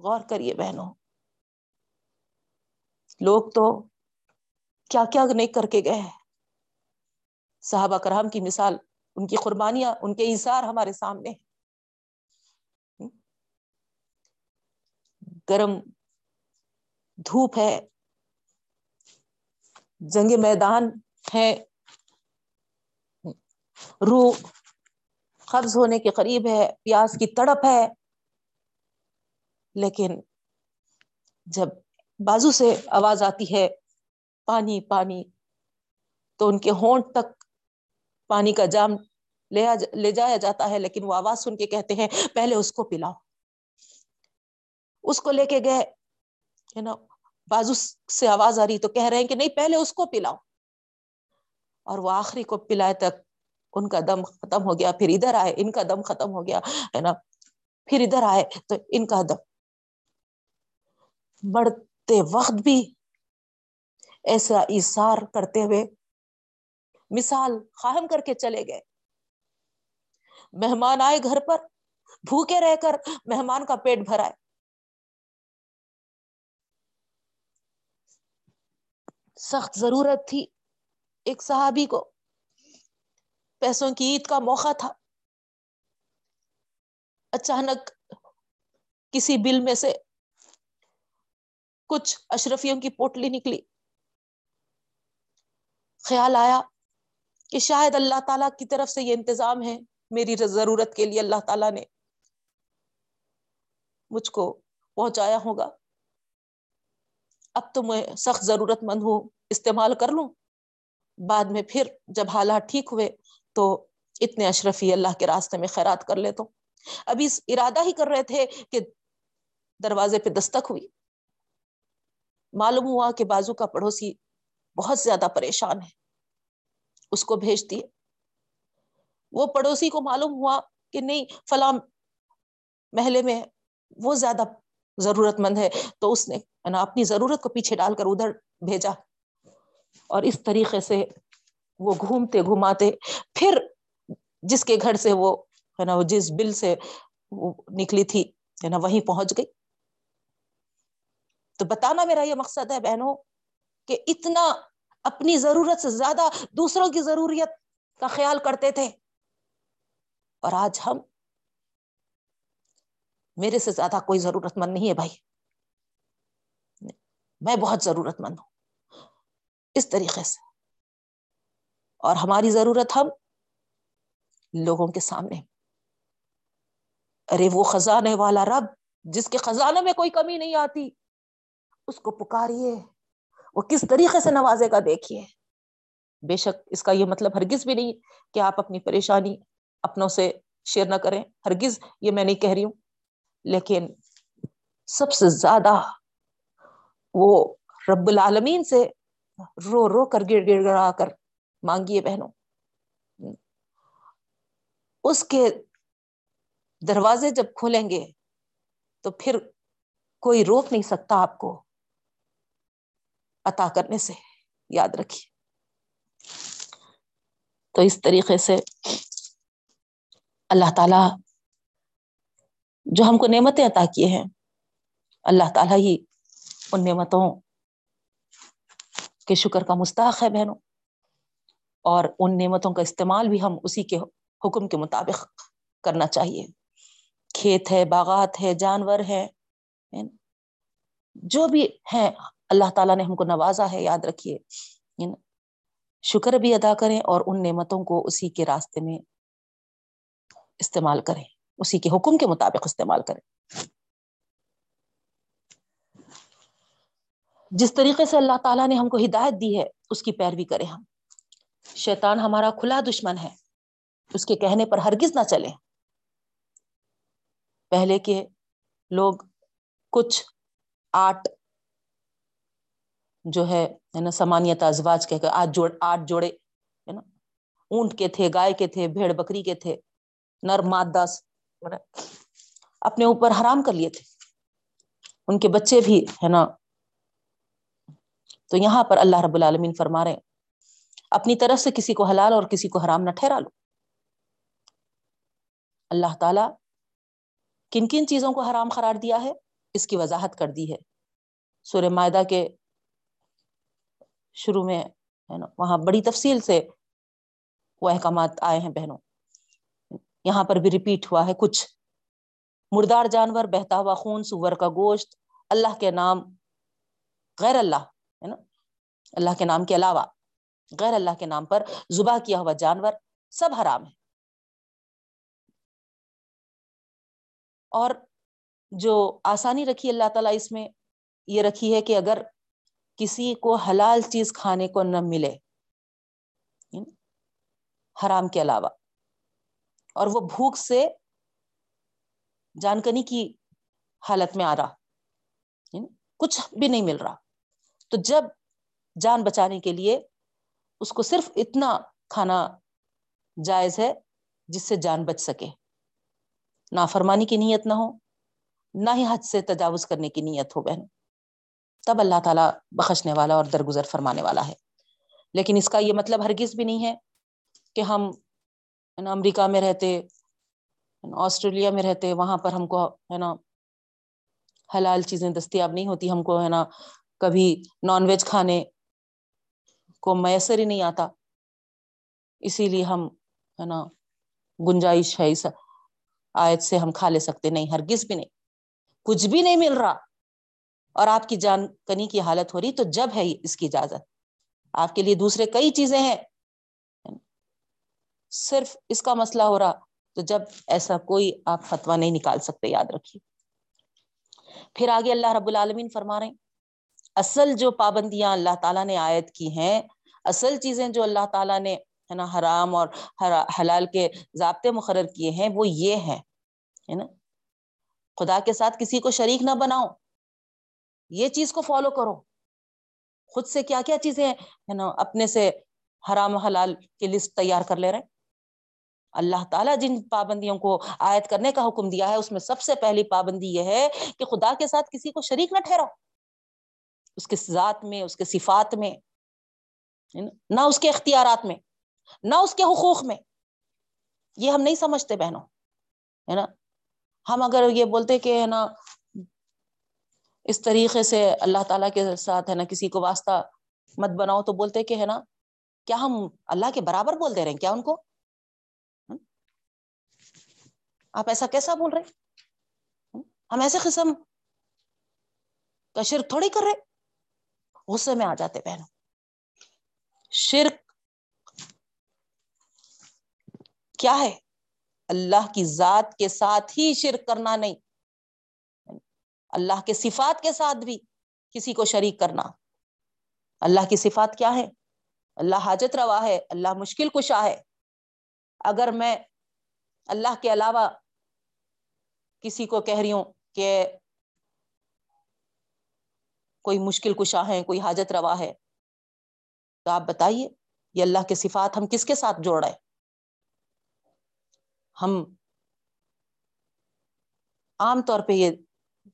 غور کریے بہنوں، لوگ تو کیا کیا نہیں کر کے گئے ہیں۔ صحابہ کرام کی مثال، ان کی قربانیاں، ان کے اثار ہمارے سامنے گرم دھوپ ہے، جنگ میدان ہے روح قبض ہونے کے قریب ہے پیاز کی تڑپ ہے۔ لیکن جب بازو سے آواز آتی ہے، پانی پانی، تو ان کے ہونٹ تک پانی کا جام لے لے جایا جاتا ہے، لیکن وہ آواز سن کے کہتے ہیں، پہلے اس کو پلاؤ۔ اس کو لے کے گئے نا، بازو سے آواز آ رہی تو کہہ رہے ہیں کہ نہیں، پہلے اس کو پلاؤ۔ اور وہ آخری کو پلائے تک ان کا دم ختم ہو گیا، پھر ادھر آئے، ان کا دم ختم ہو گیا، ہے نا؟ پھر ادھر آئے، تو ان کا دم۔ بڑھتے وقت بھی ایسا اشار کرتے ہوئے مثال قائم کر کے چلے گئے۔ مہمان آئے گھر پر، بھوکے رہ کر مہمان کا پیٹ بھرائے سخت ضرورت تھی ایک صحابی کو۔ پیسوں کی عید کا موقع تھا۔ اچانک کسی بل میں سے کچھ اشرفیوں کی پوٹلی نکلی۔ خیال آیا کہ شاید اللہ تعالی کی طرف سے یہ انتظام ہے۔ میری ضرورت کے لیے اللہ تعالی نے مجھ کو پہنچایا ہوگا۔ اب تو میں سخت ضرورت مند ہوں، استعمال کر لوں۔ بعد میں پھر جب حالات ٹھیک ہوئے تو اتنے اشرفی اللہ کے راستے میں خیرات کر لے تو۔ ابھی ارادہ ہی کر رہے تھے کہ دروازے پہ دستک ہوئی۔ معلوم ہوا کہ بازو کا پڑوسی بہت زیادہ پریشان ہے۔ اس کو بھیج دیے۔ وہ پڑوسی کو معلوم ہوا کہ نہیں، فلاں محلے میں وہ زیادہ ضرورت مند ہے۔ تو اس نے اپنی ضرورت کو پیچھے ڈال کر ادھر بھیجا۔ اور اس طریقے سے وہ گھومتے گھماتے، پھر جس کے گھر سے وہ، ہے نا، وہ جس بل سے وہ نکلی تھی، ہے نا، وہیں پہنچ گئی۔ تو بتانا میرا یہ مقصد ہے بہنوں کہ اتنا اپنی ضرورت سے زیادہ دوسروں کی ضروریت کا خیال کرتے تھے۔ اور آج ہم، میرے سے زیادہ کوئی ضرورت مند نہیں ہے بھائی۔ میں بہت ضرورت مند ہوں۔ اس طریقے سے۔ اور ہماری ضرورت ہم لوگوں کے سامنے۔ ارے وہ خزانے والا رب جس کے خزانے میں کوئی کمی نہیں آتی، اس کو پکاریے۔ وہ کس طریقے سے نوازے گا دیکھیے۔ بے شک اس کا یہ مطلب ہرگز بھی نہیں کہ آپ اپنی پریشانی اپنوں سے شیئر نہ کریں۔ ہرگز یہ میں نہیں کہہ رہی ہوں۔ لیکن سب سے زیادہ وہ رب العالمین سے رو رو کر گڑ گڑ گڑا کر مانگیے بہنوں۔ اس کے دروازے جب کھولیں گے تو پھر کوئی روک نہیں سکتا آپ کو عطا کرنے سے، یاد رکھیے۔ تو اس طریقے سے اللہ تعالی جو ہم کو نعمتیں عطا کیے ہیں، اللہ تعالیٰ ہی ان نعمتوں کے شکر کا مستحق ہے بہنوں۔ اور ان نعمتوں کا استعمال بھی ہم اسی کے حکم کے مطابق کرنا چاہیے۔ کھیت ہے، باغات ہے، جانور ہے یعنی جو بھی ہے اللہ تعالیٰ نے ہم کو نوازا ہے، یاد رکھیے۔ یعنی شکر بھی ادا کریں اور ان نعمتوں کو اسی کے راستے میں استعمال کریں۔ اسی کے حکم کے مطابق استعمال کریں۔ جس طریقے سے اللہ تعالیٰ نے ہم کو ہدایت دی ہے، اس کی پیروی کریں ہم۔ شیطان ہمارا کھلا دشمن ہے۔ اس کے کہنے پر ہرگز نہ چلے۔ پہلے کے لوگ کچھ آٹھ جو ہے نا، سمانیت ازواج کہ آٹھ جوڑ، آٹھ جوڑے، ہے نا، اونٹ کے تھے، گائے کے تھے، بھیڑ بکری کے تھے، نر ماداس اپنے اوپر حرام کر لیے تھے۔ ان کے بچے بھی، ہے نا، تو یہاں پر اللہ رب العالمین فرما رہے اپنی طرف سے کسی کو حلال اور کسی کو حرام نہ ٹھہرا لو اللہ تعالی کن کن چیزوں کو حرام قرار دیا ہے؟ اس کی وضاحت کر دی ہے۔ سورہ معدہ کے شروع میں، ہے نا، وہاں بڑی تفصیل سے وہ احکامات آئے ہیں بہنوں۔ یہاں پر بھی ریپیٹ ہوا ہے، کچھ مردار جانور، بہتا ہوا خون، سور کا گوشت، اللہ کے نام غیر اللہ، ہے نا، اللہ کے نام کے علاوہ۔ غیر اللہ کے نام پر زبا کیا ہوا جانور سب حرام ہے اور جو آسانی رکھی اللہ تعالیٰ اس میں، یہ رکھی ہے کہ اگر کسی کو حلال چیز کھانے کو نہ ملے یعنی حرام کے علاوہ، اور وہ بھوک سے جانکنی کی حالت میں آ رہا یعنی کچھ بھی نہیں مل رہا، تو جب جان بچانے کے لیے اس کو صرف اتنا کھانا جائز ہے جس سے جان بچ سکے۔ نافرمانی کی نیت نہ ہو، نہ ہی حد سے تجاوز کرنے کی نیت ہو، بہن۔ تب اللہ تعالیٰ بخشنے والا اور درگزر فرمانے والا ہے۔ لیکن اس کا یہ مطلب ہرگز بھی نہیں ہے کہ ہم امریکہ میں رہتے آسٹریلیا میں رہتے، وہاں پر ہم کو ہے نا حلال چیزیں دستیاب نہیں ہوتی، ہم کو ہے نا کبھی نان ویج کھانے کو میسر ہی نہیں آتا۔ اسی لیے ہم، ہے نا، گنجائش ہے اس آیت سے ہم کھا لے سکتے نہیں، ہرگز بھی نہیں۔ کچھ بھی نہیں مل رہا۔ اور آپ کی جان کنی کی حالت ہو رہی، تو جب ہے اس کی اجازت۔ آپ کے لیے دوسرے کئی چیزیں ہیں۔ صرف اس کا مسئلہ ہو رہا، تو جب ایسا کوئی آپ فتوا نہیں نکال سکتے، یاد رکھیے۔ پھر آگے اللہ رب العالمین فرما رہے ہیں۔ اصل جو پابندیاں اللہ تعالیٰ نے عائد کی ہیں، اصل چیزیں جو اللہ تعالیٰ نے، ہے نا، حرام اور حلال کے ضابطے مقرر کیے ہیں، وہ یہ ہیں، ہے نا؟ خدا کے ساتھ کسی کو شریک نہ بناؤ، یہ چیز کو فالو کرو۔ خود سے کیا کیا چیزیں ہے نا، اپنے سے حرام حلال کی لسٹ تیار کر لے رہے ہیں۔ اللہ تعالیٰ جن پابندیوں کو عائد کرنے کا حکم دیا ہے، اس میں سب سے پہلی پابندی یہ ہے کہ خدا کے ساتھ کسی کو شریک نہ ٹھہراؤ۔ اس کے ذات میں، اس کے صفات میں، نہ اس کے اختیارات میں، نہ اس کے حقوق میں۔ یہ ہم نہیں سمجھتے بہنوں، ہے نا؟ ہم اگر یہ بولتے کہ، ہے نا، اس طریقے سے اللہ تعالیٰ کے ساتھ، ہے نا، کسی کو واسطہ مت بناؤ تو بولتے کہ، ہے نا، کیا ہم اللہ کے برابر بول دے رہے ہیں کیا ان کو؟ آپ ایسا کیسا بول رہے؟ ہم ایسے قسم کا شرک تھوڑی کر رہے؟ غصے میں آ جاتے بہنوں شرک کیا ہے اللہ کی ذات کے ساتھ ہی شرک کرنا نہیں. اللہ کے صفات کے ساتھ بھی کسی کو شریک کرنا. اللہ کی صفات کیا ہے؟ اللہ حاجت روا ہے، اللہ مشکل کشا ہے. اگر میں اللہ کے علاوہ کسی کو کہہ رہی ہوں کہ کوئی مشکل کشا ہے کوئی حاجت روا ہے۔ تو آپ بتائیے، یہ اللہ کے صفات ہم کس کے ساتھ جوڑ رہے ہم عام طور پہ یہ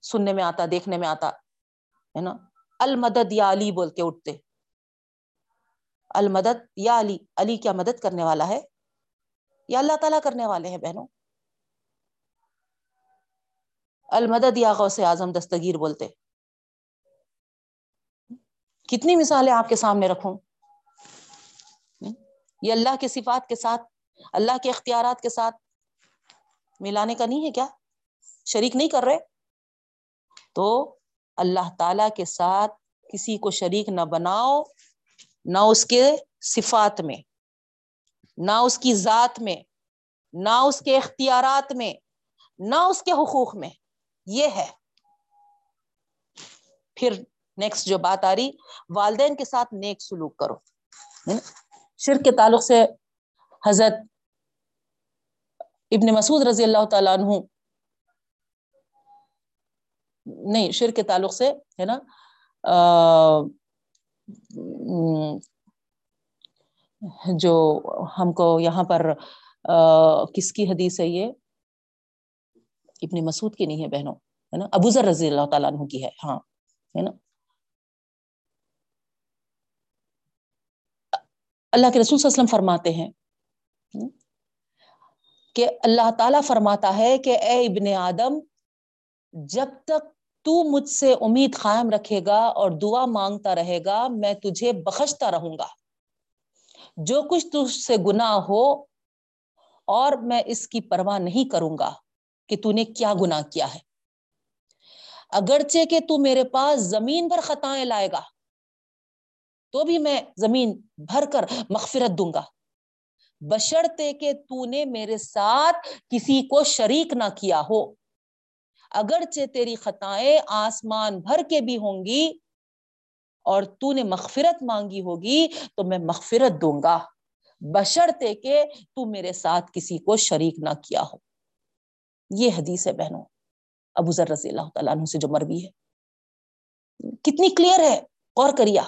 سننے میں آتا، دیکھنے میں آتا، ہے نا؟ المدد یا علی بول کے اٹھتے۔ المدد یا علی علی کیا مدد کرنے والا ہے؟ یا اللہ تعالیٰ کرنے والے ہیں بہنوں؟ المدد یا غوث اعظم دستگیر بولتے۔ کتنی مثالیں آپ کے سامنے رکھوں؟ یہ اللہ کے صفات کے ساتھ، اللہ کے اختیارات کے ساتھ ملانے کا نہیں ہے کیا؟ شریک نہیں کر رہے؟ تو اللہ تعالی کے ساتھ کسی کو شریک نہ بناؤ، نہ اس کے صفات میں، نہ اس کی ذات میں، نہ اس کے اختیارات میں، نہ اس کے حقوق میں۔ یہ ہے۔ پھر نیکسٹ جو بات آ رہی، والدین کے ساتھ نیک سلوک کرو. شرک کے تعلق سے حضرت ابن مسعود رضی اللہ تعالیٰ عنہ، نہیں، شرک کے تعلق سے، ہے نا؟ جو ہم کو یہاں پر کس کی حدیث ہے یہ؟ ابن مسعود کی نہیں ہے بہنوں، ہے نا؟ ابو ذر رضی اللہ تعالیٰ عنہ کی ہے ہاں ہے نا؟ اللہ کے رسول صلی اللہ علیہ وسلم فرماتے ہیں۔ کہ اللہ تعالیٰ فرماتا ہے کہ اے ابن آدم، جب تک تو مجھ سے امید قائم رکھے گا اور دعا مانگتا رہے گا، میں تجھے بخشتا رہوں گا۔ جو کچھ تجھ سے گناہ ہو اور میں اس کی پرواہ نہیں کروں گا کہ تو نے کیا گناہ کیا ہے۔ اگرچہ کہ تو میرے پاس زمین پر خطائیں لائے گا تو بھی میں زمین بھر کر مغفرت دوں گا۔ بشرتے کہ تو نے میرے ساتھ کسی کو شریک نہ کیا ہو۔ اگرچہ تیری خطائیں آسمان بھر کے بھی ہوں گی اور تو نے مغفرت مانگی ہوگی، تو میں مغفرت دوں گا۔ بشرتے کہ تو میرے ساتھ کسی کو شریک نہ کیا ہو۔ یہ حدیث ہے بہنوں۔ ابو ذر رضی اللہ تعالیٰ عنہ سے جو مروی ہے۔ کتنی کلیئر ہے۔ غور کریا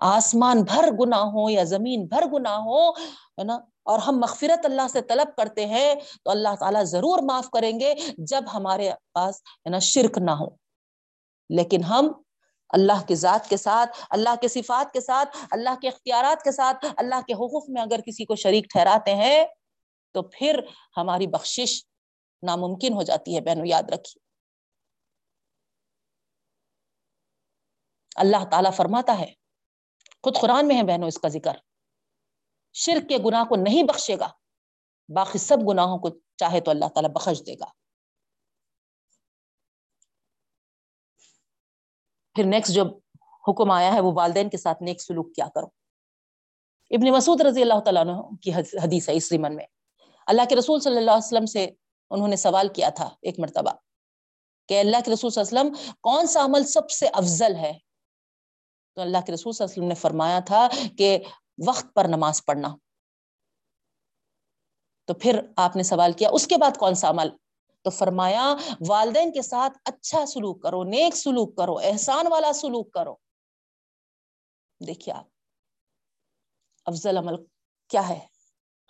آسمان بھر گنا ہو یا زمین بھر گنا ہو ہے نا؟ اور ہم مغفرت اللہ سے طلب کرتے ہیں تو اللہ تعالیٰ ضرور معاف کریں گے جب ہمارے پاس، ہے نا، شرک نہ ہو۔ لیکن ہم اللہ کے ذات کے ساتھ، اللہ کے صفات کے ساتھ، اللہ کے اختیارات کے ساتھ، اللہ کے حقوق میں اگر کسی کو شریک ٹھہراتے ہیں تو پھر ہماری بخشش ناممکن ہو جاتی ہے بہنوں یاد رکھیے۔ اللہ تعالیٰ فرماتا ہے خود قرآن میں ہے بہنوں اس کا ذکر۔ شرک کے گناہ کو نہیں بخشے گا، باقی سب گناہوں کو چاہے تو اللہ تعالیٰ بخش دے گا۔ پھر نیکسٹ جو حکم آیا ہے، وہ والدین کے ساتھ نیک سلوک کیا کرو۔ ابن مسعود رضی اللہ تعالیٰ عنہ کی حدیث ہے اس ریمن میں۔ اللہ کے رسول صلی اللہ علیہ وسلم سے انہوں نے سوال کیا تھا ایک مرتبہ کہ اللہ کے رسول صلی اللہ علیہ وسلم، کون سا عمل سب سے افضل ہے؟ تو اللہ کے رسول صلی اللہ علیہ وسلم نے فرمایا تھا کہ وقت پر نماز پڑھنا۔ تو پھر آپ نے سوال کیا، اس کے بعد کون سا عمل؟ تو فرمایا، والدین کے ساتھ اچھا سلوک کرو، نیک سلوک کرو، احسان والا سلوک کرو۔ دیکھیے آپ، افضل عمل کیا ہے؟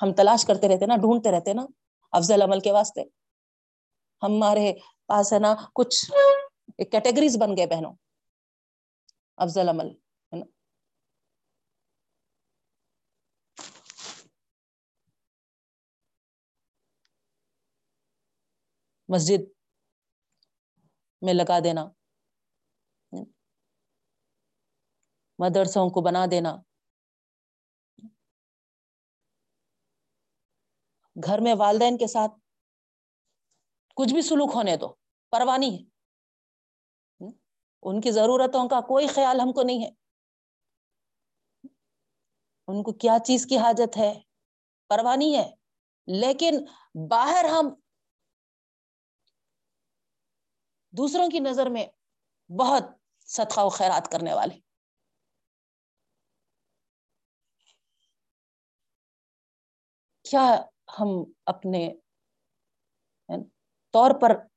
ہم تلاش کرتے رہتے نا، ڈھونڈتے رہتے نا، افضل عمل کے واسطے۔ ہمارے پاس ہے نا، کچھ کیٹیگریز بن گئے بہنوں۔ افضل عمل. ہے نا مسجد میں لگا دینا. مدرسوں کو بنا دینا. گھر میں والدین کے ساتھ کچھ بھی سلوک ہونے دو. پروانی ہے. ان کی ضرورتوں کا کوئی خیال ہم کو نہیں ہے۔ ان کو کیا چیز کی حاجت ہے؟ پروانی ہے۔ لیکن باہر ہم دوسروں کی نظر میں بہت صدقہ و خیرات کرنے والے۔ کیا ہم اپنے طور پر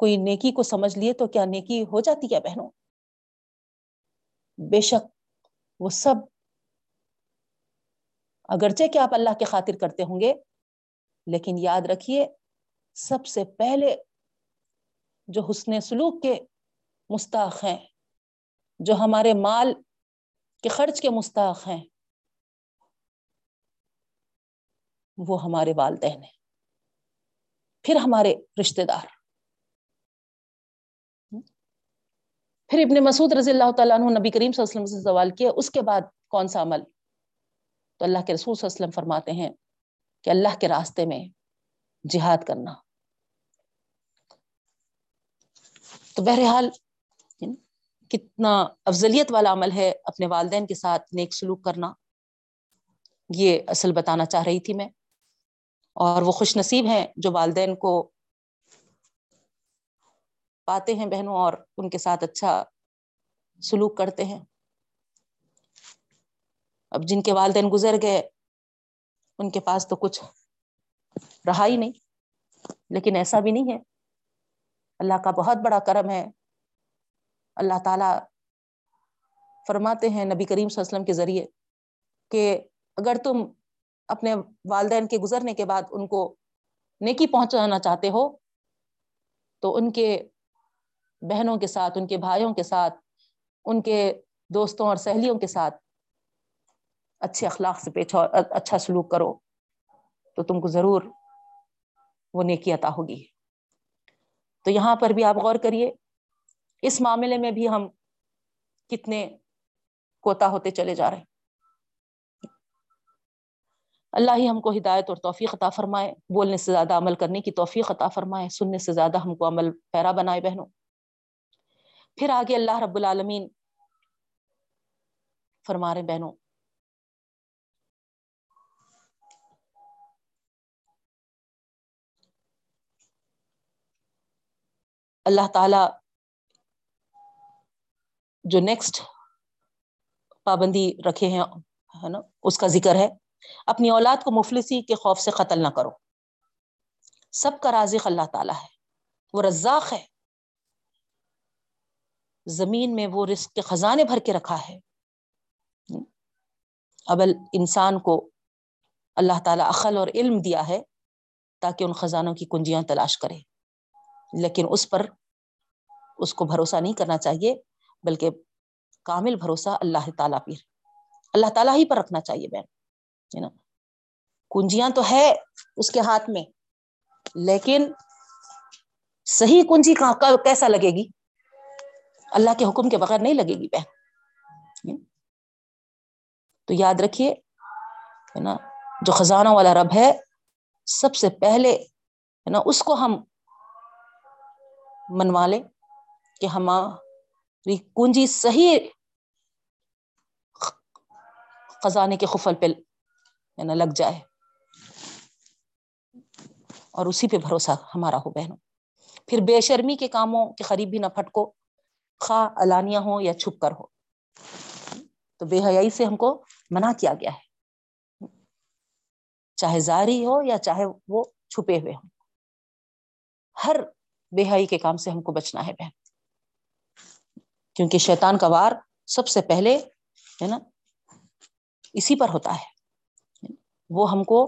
کوئی نیکی کو سمجھ لیے تو کیا نیکی ہو جاتی ہے بہنوں؟ بے شک وہ سب اگرچہ کہ آپ اللہ کے خاطر کرتے ہوں گے، لیکن یاد رکھیے سب سے پہلے جو حسن سلوک کے مستاق ہیں، جو ہمارے مال کے خرچ کے مستاق ہیں، وہ ہمارے والدین ہیں، پھر ہمارے رشتے دار۔ پھر ابن مسعود رضی اللہ تعالیٰ عنہ نبی کریم صلی اللہ علیہ وسلم سے سوال کیا، اس کے بعد کون سا عمل؟ تو اللہ کے رسول صلی اللہ علیہ وسلم فرماتے ہیں کہ اللہ کے راستے میں جہاد کرنا۔ تو بہرحال، کتنا افضلیت والا عمل ہے اپنے والدین کے ساتھ نیک سلوک کرنا۔ یہ اصل بتانا چاہ رہی تھی میں۔ اور وہ خوش نصیب ہیں جو والدین کو پاتے ہیں بہنوں اور ان کے ساتھ اچھا سلوک کرتے ہیں۔ اب جن کے والدین گزر گئے، ان کے پاس تو کچھ رہا ہی نہیں، لیکن ایسا بھی نہیں ہے۔ اللہ کا بہت بڑا کرم ہے۔ اللہ تعالی فرماتے ہیں نبی کریم صلی اللہ علیہ وسلم کے ذریعے کہ اگر تم اپنے والدین کے گزرنے کے بعد ان کو نیکی پہنچانا چاہتے ہو، تو ان کے بہنوں کے ساتھ، ان کے بھائیوں کے ساتھ، ان کے دوستوں اور سہیلیوں کے ساتھ اچھے اخلاق سے پیچھا اچھا سلوک کرو تو تم کو ضرور وہ نیکی عطا ہوگی۔ تو یہاں پر بھی آپ غور کریے، اس معاملے میں بھی ہم کتنے کوتا ہوتے چلے جا رہے ہیں۔ اللہ ہی ہم کو ہدایت اور توفیق عطا فرمائے، بولنے سے زیادہ عمل کرنے کی توفیق عطا فرمائے، سننے سے زیادہ ہم کو عمل پیرا بنائے بہنوں۔ پھر آگے اللہ رب العالمین فرما رہے بہنوں۔ اللہ تعالی جو نیکسٹ پابندی رکھے ہیں، ہے نا، اس کا ذکر ہے۔ اپنی اولاد کو مفلسی کے خوف سے قتل نہ کرو۔ سب کا رازق اللہ تعالیٰ ہے۔ وہ رزاق ہے۔ زمین میں وہ رزق کے خزانے بھر کے رکھا ہے۔ ابل انسان کو اللہ تعالیٰ عقل اور علم دیا ہے تاکہ ان خزانوں کی کنجیاں تلاش کرے۔ لیکن اس پر اس کو بھروسہ نہیں کرنا چاہیے، بلکہ کامل بھروسہ اللہ تعالیٰ پہ اللہ تعالیٰ ہی پر رکھنا چاہیے بہن، ہے نا؟ کنجیاں تو ہے اس کے ہاتھ میں، لیکن صحیح کنجی کیسا لگے گی؟ اللہ کے حکم کے بغیر نہیں لگے گی بہن۔ تو یاد رکھیے، ہے نا، جو خزانہ والا رب ہے، سب سے پہلے، ہے نا، اس کو ہم منوا لیں کہ ہماری کنجی صحیح خزانے کے خفل پہ، ہے نا، لگ جائے۔ اور اسی پہ بھروسہ ہمارا ہو بہنوں۔ پھر بے شرمی کے کاموں کے قریب بھی نہ پھٹکو۔ خواہ الانیا ہو یا چھپ کر ہو۔ تو بے حیائی سے ہم کو منع کیا گیا ہے۔ چاہے زاری ہو یا چاہے وہ چھپے ہوئے ہوں۔ ہر بے حیائی کے کام سے ہم کو بچنا ہے بہن۔ کیونکہ شیطان کا وار سب سے پہلے، ہے نا، اسی پر ہوتا ہے۔ وہ ہم کو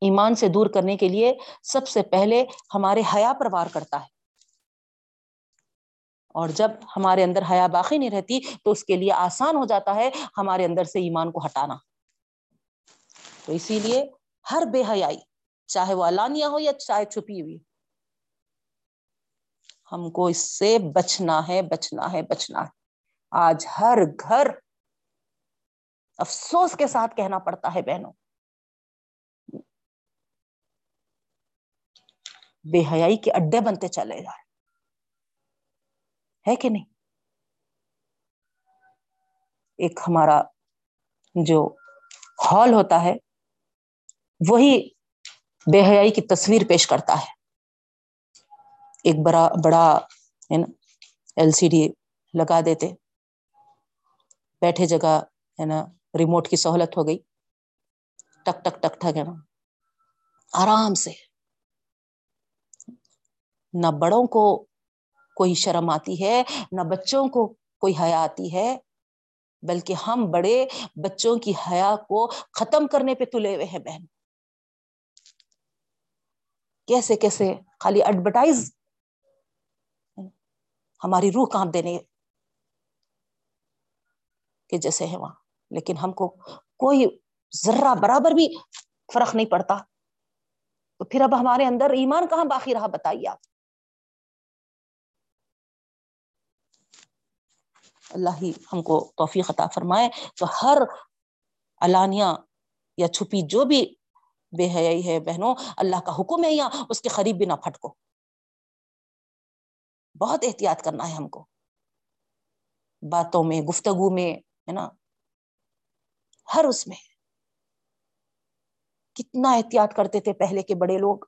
ایمان سے دور کرنے کے لیے سب سے پہلے ہمارے حیا پر وار کرتا ہے۔ اور جب ہمارے اندر حیا باقی نہیں رہتی تو اس کے لیے آسان ہو جاتا ہے ہمارے اندر سے ایمان کو ہٹانا۔ تو اسی لیے ہر بے حیائی، چاہے وہ علانیہ ہو یا چاہے چھپی ہوئی، ہم کو اس سے بچنا ہے بچنا ہے بچنا ہے۔ آج ہر گھر افسوس کے ساتھ کہنا پڑتا ہے، بہنوں۔ بے حیائی کے اڈے بنتے چلے جائے ہے کہ نہیں؟ ایک ہمارا جو ہال ہوتا ہے، وہی بے حیائی کی تصویر پیش کرتا ہے۔ ایک بڑا بڑا ایل سی ڈی لگا دیتے۔ بیٹھے جگہ، ہے نا ریموٹ کی سہولت ہو گئی۔ ٹک ٹک ٹک ٹک ہے نا۔ آرام سے۔ نہ بڑوں کو کوئی شرم آتی ہے، نہ بچوں کو کوئی حیا آتی ہے، بلکہ ہم بڑے بچوں کی حیا کو ختم کرنے پہ تلے ہوئے ہیں بہن۔ کیسے کیسے؟ خالی ایڈورٹائز ہماری روح کام دینے کے جیسے ہے وہاں، لیکن ہم کو کوئی ذرہ برابر بھی فرق نہیں پڑتا۔ تو پھر اب ہمارے اندر ایمان کہاں باقی رہا بتائیے آپ؟ اللہ ہی ہم کو توفیق عطا فرمائے، تو ہر علانیہ یا چھپی جو بھی بے حیائی ہے بہنوں، اللہ کا حکم ہے یا اس کے قریب بھی نہ پھٹکو۔ بہت احتیاط کرنا ہے ہم کو۔ باتوں میں، گفتگو میں، ہے نا؟ ہر اس میں۔ کتنا احتیاط کرتے تھے پہلے کے بڑے لوگ۔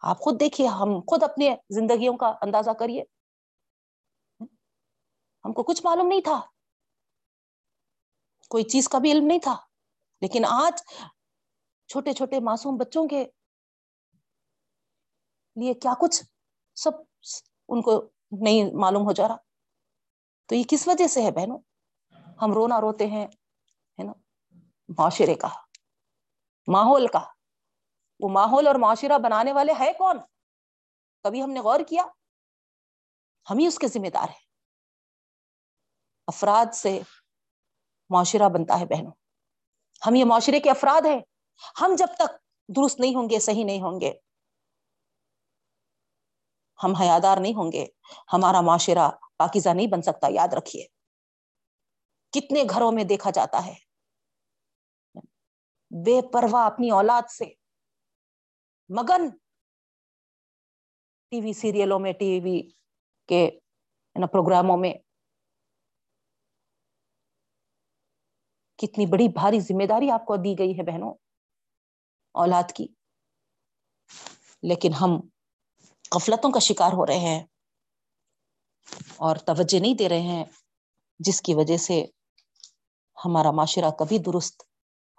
آپ خود دیکھیے، ہم خود اپنے زندگیوں کا اندازہ کریے۔ ہم کو کچھ معلوم نہیں تھا۔ کوئی چیز کا بھی علم نہیں تھا۔ لیکن آج چھوٹے چھوٹے معصوم بچوں کے لیے کیا کچھ؟ سب ان کو نہیں معلوم ہو جا رہا۔ تو یہ کس وجہ سے ہے بہنوں؟ ہم رونا روتے ہیں، ہے نا؟ معاشرے کا، ماحول کا۔ وہ ماحول اور معاشرہ بنانے والے ہے کون؟ کبھی ہم نے غور کیا؟ ہم ہی اس کے ذمہ دار ہیں۔ افراد سے معاشرہ بنتا ہے بہنوں۔ ہم یہ معاشرے کے افراد ہیں۔ ہم جب تک درست نہیں ہوں گے، صحیح نہیں ہوں گے، ہم حیادار نہیں ہوں گے، ہمارا معاشرہ پاکیزہ نہیں بن سکتا۔ یاد رکھیے، کتنے گھروں میں دیکھا جاتا ہے۔ بے پرواہ اپنی اولاد سے۔ مگن ٹی وی سیریلوں میں، ٹی وی کے پروگراموں میں کتنی بڑی بھاری ذمہ داری آپ کو دی گئی ہے بہنوں، اولاد کی۔ لیکن ہم غفلتوں کا شکار ہو رہے ہیں اور توجہ نہیں دے رہے ہیں، جس کی وجہ سے ہمارا معاشرہ کبھی درست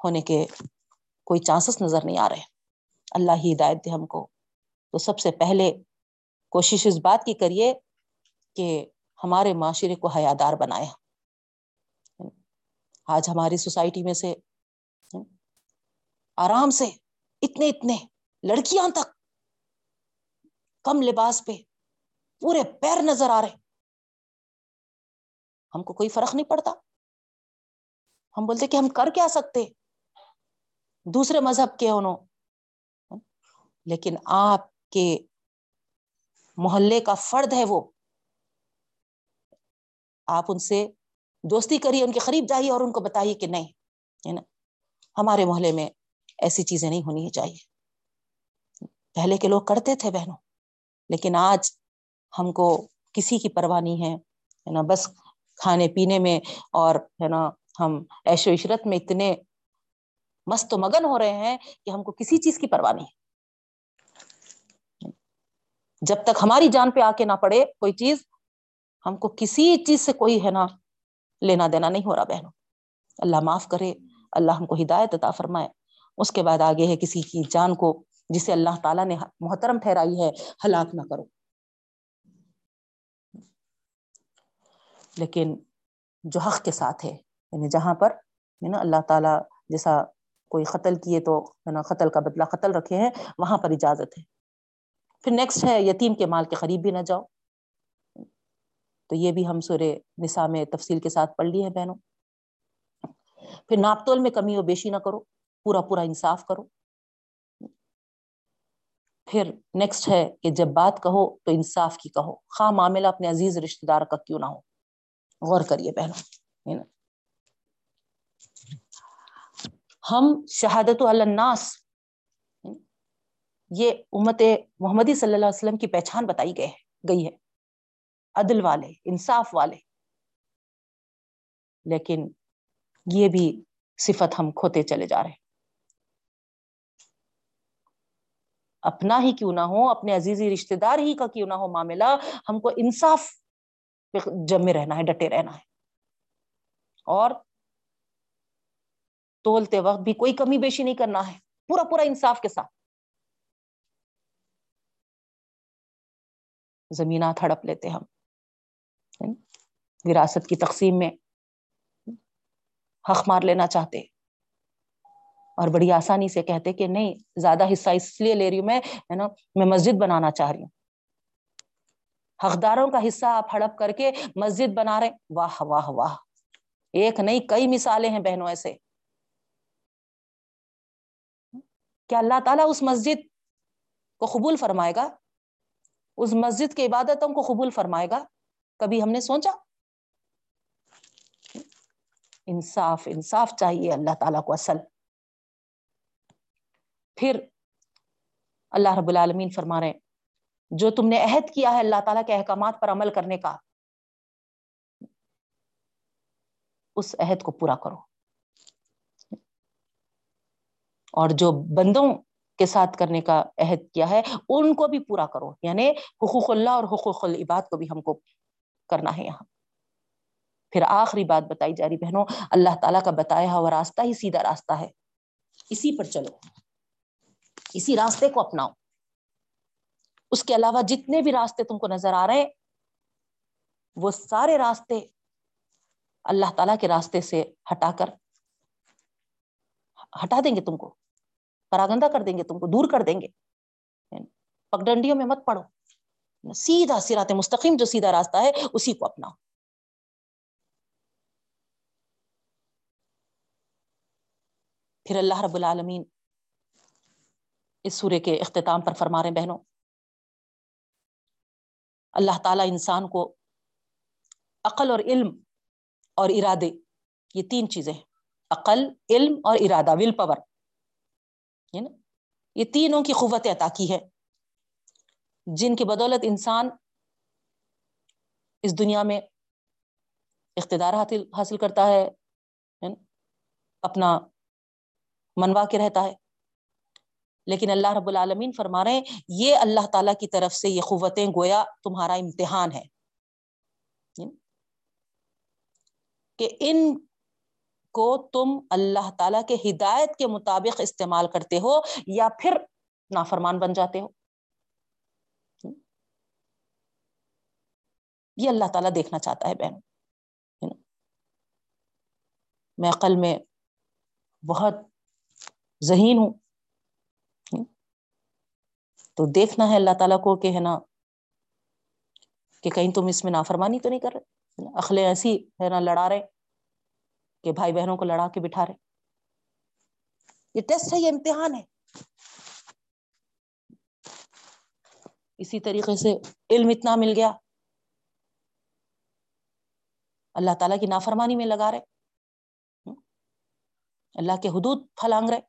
ہونے کے کوئی چانسز نظر نہیں آ رہے۔ اللہ ہی ہدایت دے ہم کو۔ تو سب سے پہلے کوشش اس بات کی کریے کہ ہمارے معاشرے کو حیادار بنایا آج ہماری سوسائٹی میں سے، آرام سے اتنے اتنے لڑکیاں تک کم لباس پہ پورے پیر نظر آ رہے۔ ہم کو کوئی فرق نہیں پڑتا۔ ہم بولتے کہ ہم کر کیا سکتے۔ دوسرے مذہب کے انہوں لیکن آپ کے محلے کا فرد ہے وہ۔ آپ ان سے دوستی کریے ان کے قریب جائیے اور ان کو بتائیے کہ نہیں، ہے نا؟ ہمارے محلے میں ایسی چیزیں نہیں ہونی چاہیے۔ پہلے کے لوگ کرتے تھے بہنوں، لیکن آج ہم کو کسی کی پرواہ نہیں ہے نا؟ بس کھانے پینے میں اور، ہے نا، ہم ایش و عشرت میں اتنے مست و مگن ہو رہے ہیں کہ ہم کو کسی چیز کی پرواہ نہیں۔ جب تک ہماری جان پہ آ کے نہ پڑے کوئی چیز، ہم کو کسی چیز سے کوئی، ہے نا لینا دینا نہیں ہو رہا بہنوں۔ اللہ معاف کرے، اللہ ہم کو ہدایت عطا فرمائے۔ اس کے بعد آگے ہے کسی کی جان کو جسے اللہ تعالیٰ نے محترم ٹھہرائی ہے، ہلاک نہ کرو۔ لیکن جو حق کے ساتھ ہے یعنی جہاں پر نا، اللہ تعالیٰ جیسا کوئی قتل کیے تو، ہے نا، قتل کا بدلہ قتل رکھے ہیں، وہاں پر اجازت ہے۔ پھر نیکسٹ ہے، یتیم کے مال کے قریب بھی نہ جاؤ۔ تو یہ بھی ہم سورے نسا میں تفصیل کے ساتھ پڑھ لی ہے بہنوں۔ پھر ناپتول میں کمی و بیشی نہ کرو، پورا پورا انصاف کرو۔ پھر نیکسٹ ہے کہ جب بات کہو تو انصاف کی کہو۔ خواہ معاملہ اپنے عزیز رشتے دار کا کیوں نہ ہو۔ غور کریے بہنوں۔ ہم شہادت الناس، یہ امت محمدی صلی اللہ علیہ وسلم کی پہچان بتائی گئے گئی ہے۔ عدل والے، انصاف والے۔ لیکن یہ بھی صفت ہم کھوتے چلے جا رہے۔ اپنا ہی کیوں نہ ہو، اپنے عزیزی رشتے دار ہی کا کیوں نہ ہو معاملہ، ہم کو انصاف جمے رہنا ہے، ڈٹے رہنا ہے۔ اور تولتے وقت بھی کوئی کمی بیشی نہیں کرنا ہے، پورا پورا انصاف کے ساتھ۔ زمینات ہڑپ لیتے ہم۔ وراثت کی تقسیم میں حق مار لینا چاہتے اور بڑی آسانی سے کہتے کہ نہیں، زیادہ حصہ اس لیے لے رہی ہوں میں، ہے نا، میں مسجد بنانا چاہ رہی ہوں۔ حقداروں کا حصہ آپ ہڑپ کر کے مسجد بنا رہے واہ واہ واہ۔ ایک نہیں، کئی مثالیں ہیں بہنوں ایسے۔ کیا اللہ تعالیٰ اس مسجد کو قبول فرمائے گا؟ اس مسجد کی عبادتوں کو قبول فرمائے گا؟ کبھی ہم نے سوچا؟ انصاف انصاف چاہیے اللہ تعالیٰ کو اصل۔ پھر اللہ رب العالمین فرما رہے جو تم نے عہد کیا ہے اللہ تعالیٰ کے احکامات پر عمل کرنے کا، اس عہد کو پورا کرو۔ اور جو بندوں کے ساتھ کرنے کا عہد کیا ہے، ان کو بھی پورا کرو۔ یعنی حقوق اللہ اور حقوق العباد کو بھی ہم کو کرنا ہے یہاں۔ پھر آخری بات بتائی جا رہی بہنوں، اللہ تعالیٰ کا بتایا ہوا راستہ ہی سیدھا راستہ ہے۔ اسی پر چلو۔ اسی راستے کو اپناؤ۔ اس کے علاوہ جتنے بھی راستے تم کو نظر آ رہے ہیں، وہ سارے راستے اللہ تعالیٰ کے راستے سے ہٹا کر ہٹا دیں گے تم کو۔ پراگندہ کر دیں گے تم کو، دور کر دیں گے۔ پگڈنڈیوں میں مت پڑو۔ سیدھا سرات مستقیم جو سیدھا راستہ ہے، اسی کو اپناؤ پھر اللہ رب العالمین اس سورے کے اختتام پر فرما رہے ہیں، بہنوں۔ اللہ تعالیٰ انسان کو عقل اور علم اور ارادے، یہ تین چیزیں عقل، علم اور ارادہ ول پاور یہ تینوں کی قوت عطا کی ہے جن کی بدولت انسان اس دنیا میں اقتدار حاصل کرتا ہے یعنی اپنا منوا کے رہتا ہے۔ لیکن اللہ رب العالمین فرما رہے ہیں، یہ اللہ تعالیٰ کی طرف سے یہ قوتیں گویا تمہارا امتحان ہے۔ یعنی کہ ان کو تم اللہ تعالیٰ کے ہدایت کے مطابق استعمال کرتے ہو یا پھر نافرمان بن جاتے ہو۔ یہ اللہ تعالیٰ دیکھنا چاہتا ہے بہن۔ میں عقل میں بہت ذہین ہوں۔ تو دیکھنا ہے اللہ تعالیٰ کو کہ ہے نا، کہ کہیں تم اس میں نافرمانی تو نہیں کر رہے؟ اخلے ایسی ہے نا لڑا رہے کہ بھائی بہنوں کو لڑا کے بٹھا رہے۔ یہ ٹیسٹ ہے، یہ امتحان ہے۔ اسی طریقے سے علم اتنا مل گیا۔ اللہ تعالیٰ کی نافرمانی میں لگا رہے۔ اللہ کے حدود پھلانگ رہے۔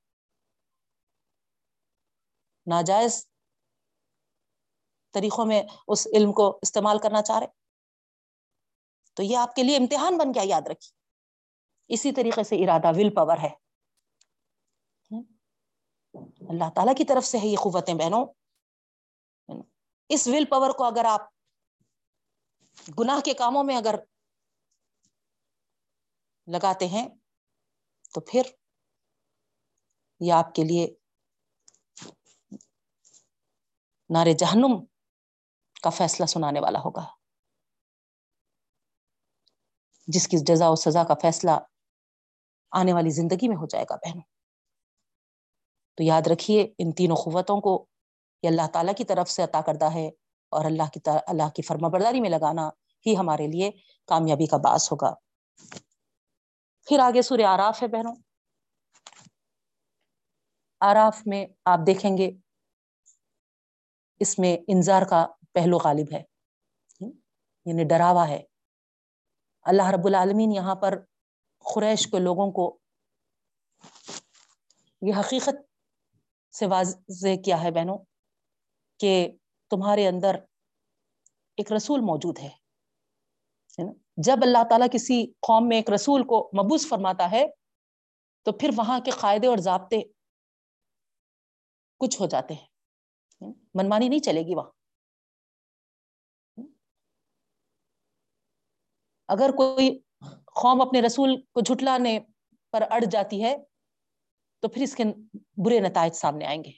ناجائز طریقوں میں اس علم کو استعمال کرنا چاہ رہے۔ تو یہ آپ کے لیے امتحان بن گیا، یاد رکھیے۔ اسی طریقے سے ارادہ ول پاور ہے۔ اللہ تعالیٰ کی طرف سے ہے یہ قوتیں بہنوں۔ اس ول پاور کو اگر آپ گناہ کے کاموں میں اگر لگاتے ہیں، تو پھر یہ آپ کے لیے نارے جہنم کا فیصلہ سنانے والا ہوگا۔ جس کی جزا و سزا کا فیصلہ آنے والی زندگی میں ہو جائے گا بہنوں۔ تو یاد رکھیے، ان تینوں قوتوں کو یہ اللہ تعالیٰ کی طرف سے عطا کردہ ہے اور اللہ کی اللہ کی فرما برداری میں لگانا ہی ہمارے لیے کامیابی کا باعث ہوگا۔ پھر آگے سورہ آراف ہے بہنوں۔ آراف میں آپ دیکھیں گے اس میں انذار کا پہلو غالب ہے۔ یعنی ڈراوا ہے۔ اللہ رب العالمین یہاں پر قریش کے لوگوں کو یہ حقیقت سے واضح کیا ہے بہنوں کہ تمہارے اندر ایک رسول موجود ہے۔ جب اللہ تعالیٰ کسی قوم میں ایک رسول کو مبوس فرماتا ہے، تو پھر وہاں کے قاعدے اور ضابطے کچھ ہو جاتے ہیں۔ منمانی نہیں چلے گی وہاں۔ اگر کوئی قوم اپنے رسول کو جھٹلانے پر اڑ جاتی ہے، تو پھر اس کے برے نتائج سامنے آئیں گے۔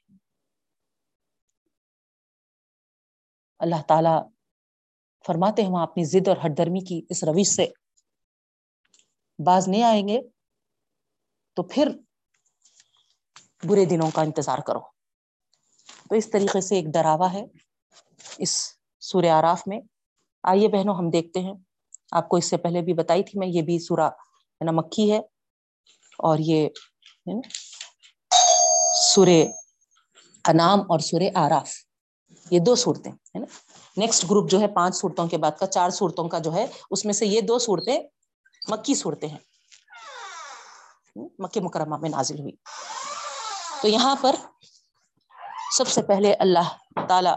اللہ تعالی فرماتے ہیں وہاں اپنی ضد اور ہٹ درمی کی اس روش سے۔ باز نہیں آئیں گے، تو پھر برے دنوں کا انتظار کرو۔ تو اس طریقے سے ایک ڈراوا ہے اس سورہ آراف میں۔ آئیے بہنوں، ہم دیکھتے ہیں۔ آپ کو اس سے پہلے بھی بتائی تھی میں، یہ بھی سورا ہے نا مکھی ہے۔ اور یہ سورے انام اور سورے آراف یہ دو صورتیں ہے نا۔ نیکسٹ گروپ جو ہے پانچ صورتوں کے بعد کا، چار صورتوں کا جو ہے، اس میں سے یہ دو صورتیں مکی صورتیں ہیں۔ مکہ مکرمہ میں نازل ہوئی۔ تو یہاں پر سب سے پہلے اللہ تعالی،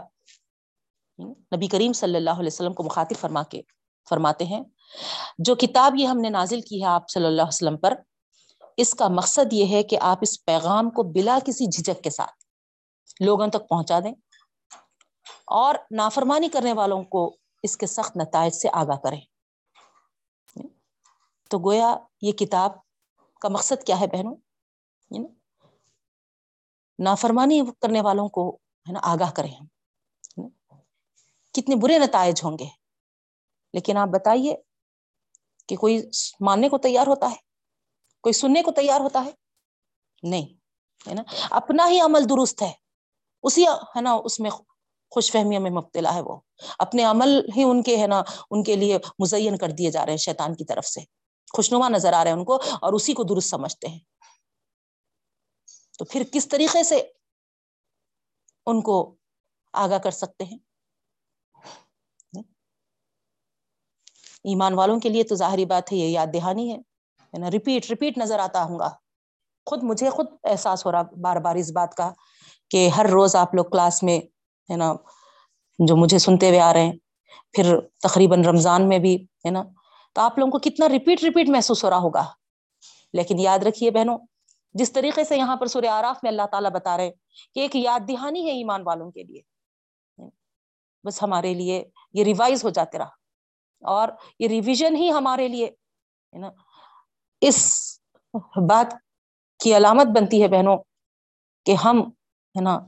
نبی کریم صلی اللہ علیہ وسلم کو مخاطب فرما کے فرماتے ہیں، جو کتاب یہ ہم نے نازل کی ہے آپ صلی اللہ علیہ وسلم پر، اس کا مقصد یہ ہے کہ آپ اس پیغام کو بلا کسی جھجک کے ساتھ لوگوں تک پہنچا دیں۔ اور نافرمانی کرنے والوں کو اس کے سخت نتائج سے آگاہ کریں۔ تو گویا یہ کتاب کا مقصد کیا ہے بہنوں؟ یعنی نافرمانی کرنے والوں کو ہے نا آگاہ کریں کتنے برے نتائج ہوں گے۔ لیکن آپ بتائیے کہ کوئی ماننے کو تیار ہوتا ہے؟ کوئی سننے کو تیار ہوتا ہے؟ نہیں، ہے نا؟ اپنا ہی عمل درست ہے۔ اسی ہے نا، اس میں خوش فہمیوں میں مبتلا ہے وہ۔ اپنے عمل ہی ان کے ہے نا، ان کے لیے مزین کر دیے جا رہے ہیں شیطان کی طرف سے۔ خوشنما نظر آ رہے ہیں ان کو اور اسی کو درست سمجھتے ہیں۔ تو پھر کس طریقے سے ان کو آگاہ کر سکتے ہیں؟ ایمان والوں کے لیے تو ظاہری بات ہے، یہ یاد دہانی ہے۔ نا ریپیٹ ریپیٹ نظر آتا ہوں گا۔ خود مجھے خود احساس ہو رہا بار بار اس بات کا کہ ہر روز آپ لوگ کلاس میں ہے نا، جو مجھے سنتے ہوئے آ رہے ہیں۔ پھر تقریباً رمضان میں بھی، ہے نا۔ تو آپ لوگوں کو کتنا ریپیٹ ریپیٹ محسوس ہو رہا ہوگا۔ لیکن یاد رکھیے بہنوں، جس طریقے سے یہاں پر سورہ آراف میں اللہ تعالیٰ بتا رہے کہ ایک یاد دہانی ہے ایمان والوں کے لیے۔ بس ہمارے لیے یہ ریوائز ہو جاتے رہا۔ اور یہ ریویژن ہی ہمارے لیے، ہے نا۔ اس بات کی علامت بنتی ہے بہنوں کہ ہم، ہے نا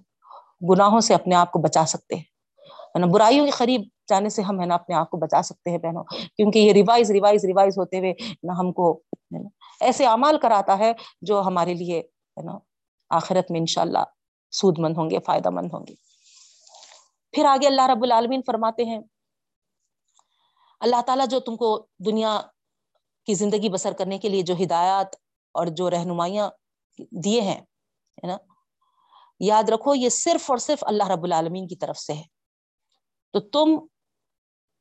گناہوں سے اپنے آپ کو بچا سکتے ہیں۔ نا؟ برائیوں کے قریب جانے سے ہم ہے نا اپنے آپ کو بچا سکتے ہیں بہنوں۔ کیونکہ یہ ریوائز ریوائز ریوائز ہوتے ہوئے نہ ہم کو ایسے اعمال کراتا ہے جو ہمارے لیے ہے نا آخرت میں انشاءاللہ سود مند ہوں گے، فائدہ مند ہوں گے۔ پھر آگے اللہ رب العالمین فرماتے ہیں، اللہ تعالیٰ جو تم کو دنیا کی زندگی بسر کرنے کے لیے جو ہدایات اور جو رہنمائیاں دیے ہیں، ہے نا؟ یاد رکھو، یہ صرف اور صرف اللہ رب العالمین کی طرف سے ہے۔ تو تم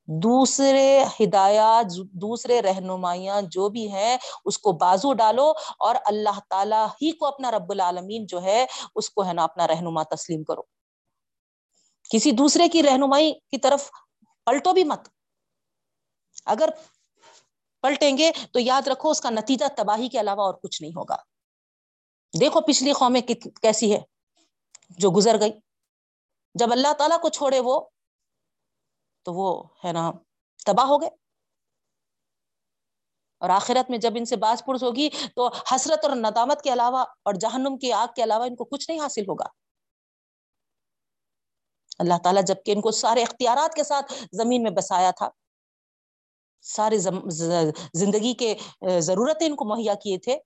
دوسرے ہدایات، دوسرے رہنمائیاں جو بھی ہیں، اس کو بازو ڈالو اور اللہ تعالیٰ ہی کو اپنا رب العالمین جو ہے، اس کو ہے نا اپنا رہنما تسلیم کرو۔ کسی دوسرے کی رہنمائی کی طرف پلٹو بھی مت۔ اگر پلٹیں گے تو یاد رکھو، اس کا نتیجہ تباہی کے علاوہ اور کچھ نہیں ہوگا۔ دیکھو پچھلی قومیں کیسی ہے۔ جو گزر گئی۔ جب اللہ تعالیٰ کو چھوڑے وہ، تو وہ ہے نا تباہ ہو گئے۔ اور آخرت میں جب ان سے باز پرس ہوگی، تو حسرت اور ندامت کے علاوہ اور جہنم کی آگ کے علاوہ ان کو کچھ نہیں حاصل ہوگا۔ اللہ تعالیٰ جبکہ ان کو سارے اختیارات کے ساتھ زمین میں بسایا تھا سارے زندگی کے ضرورتیں ان کو مہیا کیے تھے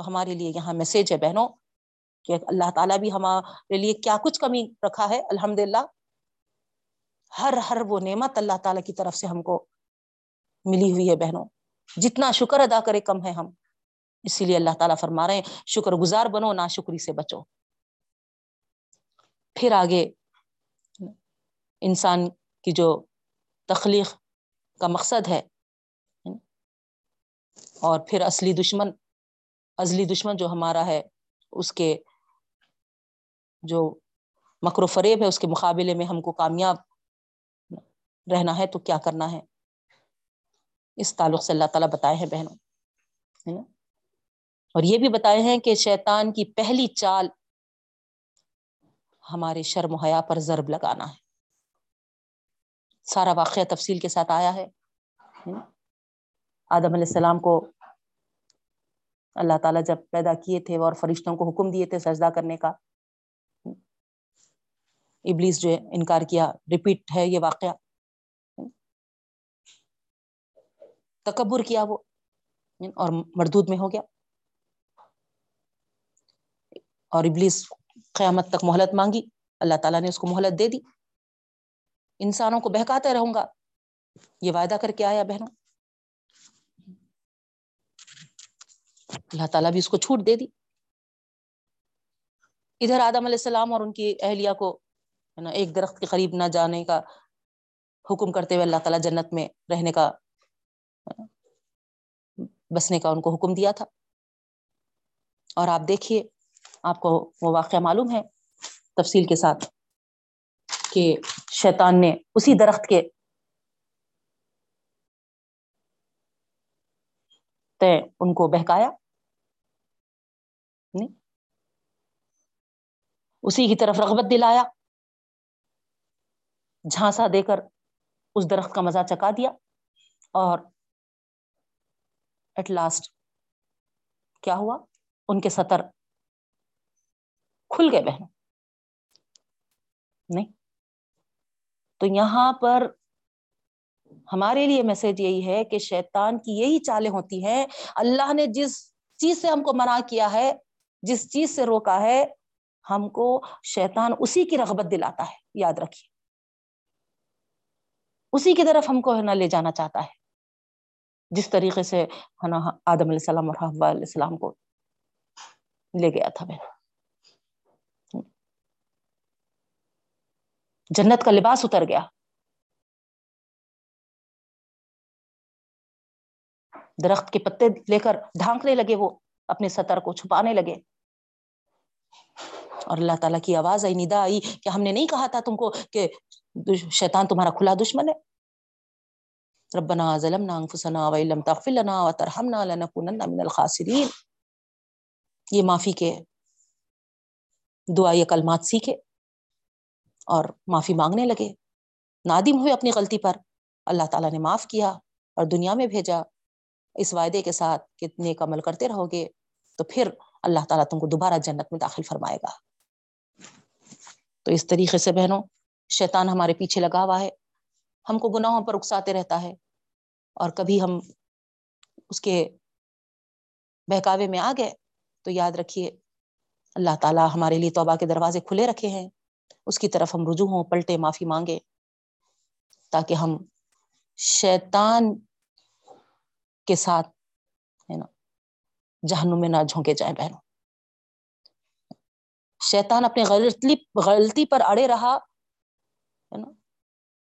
تو ہمارے لیے یہاں میسج ہے بہنوں کہ اللہ تعالیٰ بھی ہمارے لیے کیا کچھ کمی رکھا ہے الحمد للہ ہر ہر وہ نعمت اللہ تعالیٰ کی طرف سے ہم کو ملی ہوئی ہے بہنوں۔ جتنا شکر ادا کرے کم ہے ہم۔ اسی لیے اللہ تعالیٰ فرما رہے ہیں، شکر گزار بنو نہ شکری سے بچو۔ پھر آگے انسان کی جو تخلیق کا مقصد ہے، اور پھر اصلی دشمن ازلی دشمن جو ہمارا ہے، اس کے جو مکر و فریب ہے، اس کے مقابلے میں ہم کو کامیاب رہنا ہے، تو کیا کرنا ہے؟ اس تعلق سے اللہ تعالیٰ بتائے ہیں بہنوں اور یہ بھی بتائے ہیں کہ شیطان کی پہلی چال ہمارے شرم حیا پر ضرب لگانا ہے۔ سارا واقعہ تفصیل کے ساتھ آیا ہے آدم علیہ السلام کو اللہ تعالیٰ جب پیدا کیے تھے اور فرشتوں کو حکم دیے تھے سجدہ کرنے کا۔ ابلیس جو انکار کیا ریپیٹ ہے یہ واقعہ۔ تکبر کیا وہ، اور مردود میں ہو گیا۔ اور ابلیس قیامت تک مہلت مانگی، اللہ تعالیٰ نے اس کو مہلت دے دی۔ انسانوں کو بہکاتے رہوں گا۔ یہ وعدہ کر کے آیا بہنوں۔ اللہ تعالیٰ بھی اس کو چھوٹ دے دی۔ ادھر آدم علیہ السلام اور ان کی اہلیہ کو، ہے نا، ایک درخت کے قریب نہ جانے کا حکم کرتے ہوئے اللہ تعالیٰ جنت میں رہنے کا، بسنے کا ان کو حکم دیا تھا۔ اور آپ دیکھیے، آپ کو وہ واقعہ معلوم ہے تفصیل کے ساتھ کہ شیطان نے اسی درخت کے ان کو بہکایا۔ نہیں؟ اسی کی طرف رغبت دلایا، جھانسا دے کر اس درخت کا مزہ چکا دیا اور ایٹ لاسٹ کیا ہوا؟ ان کے سطر کھل گئے بہن نہیں، تو یہاں پر ہمارے لیے میسج یہی ہے کہ شیطان کی یہی چالیں ہوتی ہیں، اللہ نے جس چیز سے ہم کو منع کیا ہے جس چیز سے روکا ہے، ہم کو شیطان اسی کی رغبت دلاتا ہے، یاد رکھیے۔ اسی کی طرف ہم کو ہے نا لے جانا چاہتا ہے۔ جس طریقے سے ہے نا آدم علیہ السلام اور حوا علیہ السلام کو لے گیا تھا۔ بہن جنت کا لباس اتر گیا۔ درخت کے پتے لے کر ڈھانکنے لگے وہ۔ اپنے سطر کو چھپانے لگے۔ اور اللہ تعالیٰ کی آواز آئی، ندا آئی کہ ہم نے نہیں کہا تھا تم کو کہ شیطان تمہارا کھلا دشمن ہے۔ ربنا ظلمنا انفسنا وان لم تغفر لنا وترحمنا لنكونن من الخاسرین۔ یہ معافی کے دعائیں کلمات سیکھے اور معافی مانگنے لگے۔ نادم ہوئے اپنی غلطی پر۔ اللہ تعالیٰ نے معاف کیا اور دنیا میں بھیجا۔ اس وعدے کے ساتھ کہ نیک عمل کرتے رہو گے۔ تو پھر اللہ تعالیٰ تم کو دوبارہ جنت میں داخل فرمائے گا۔ تو اس طریقے سے بہنوں، شیطان ہمارے پیچھے لگا ہوا ہے۔ ہم کو گناہوں پر اکساتے رہتا ہے۔ اور کبھی ہم اس کے بہکاوے میں آ گئے تو یاد رکھیے، اللہ تعالیٰ ہمارے لیے توبہ کے دروازے کھلے رکھے ہیں۔ اس کی طرف ہم رجوع ہوں، پلٹے معافی مانگے۔ تاکہ ہم شیطان کے ساتھ جہنم میں نہ جھونکے جائیں بہنوں۔ شیطان اپنے غلطی غلطی پر اڑے رہا، ہے نا،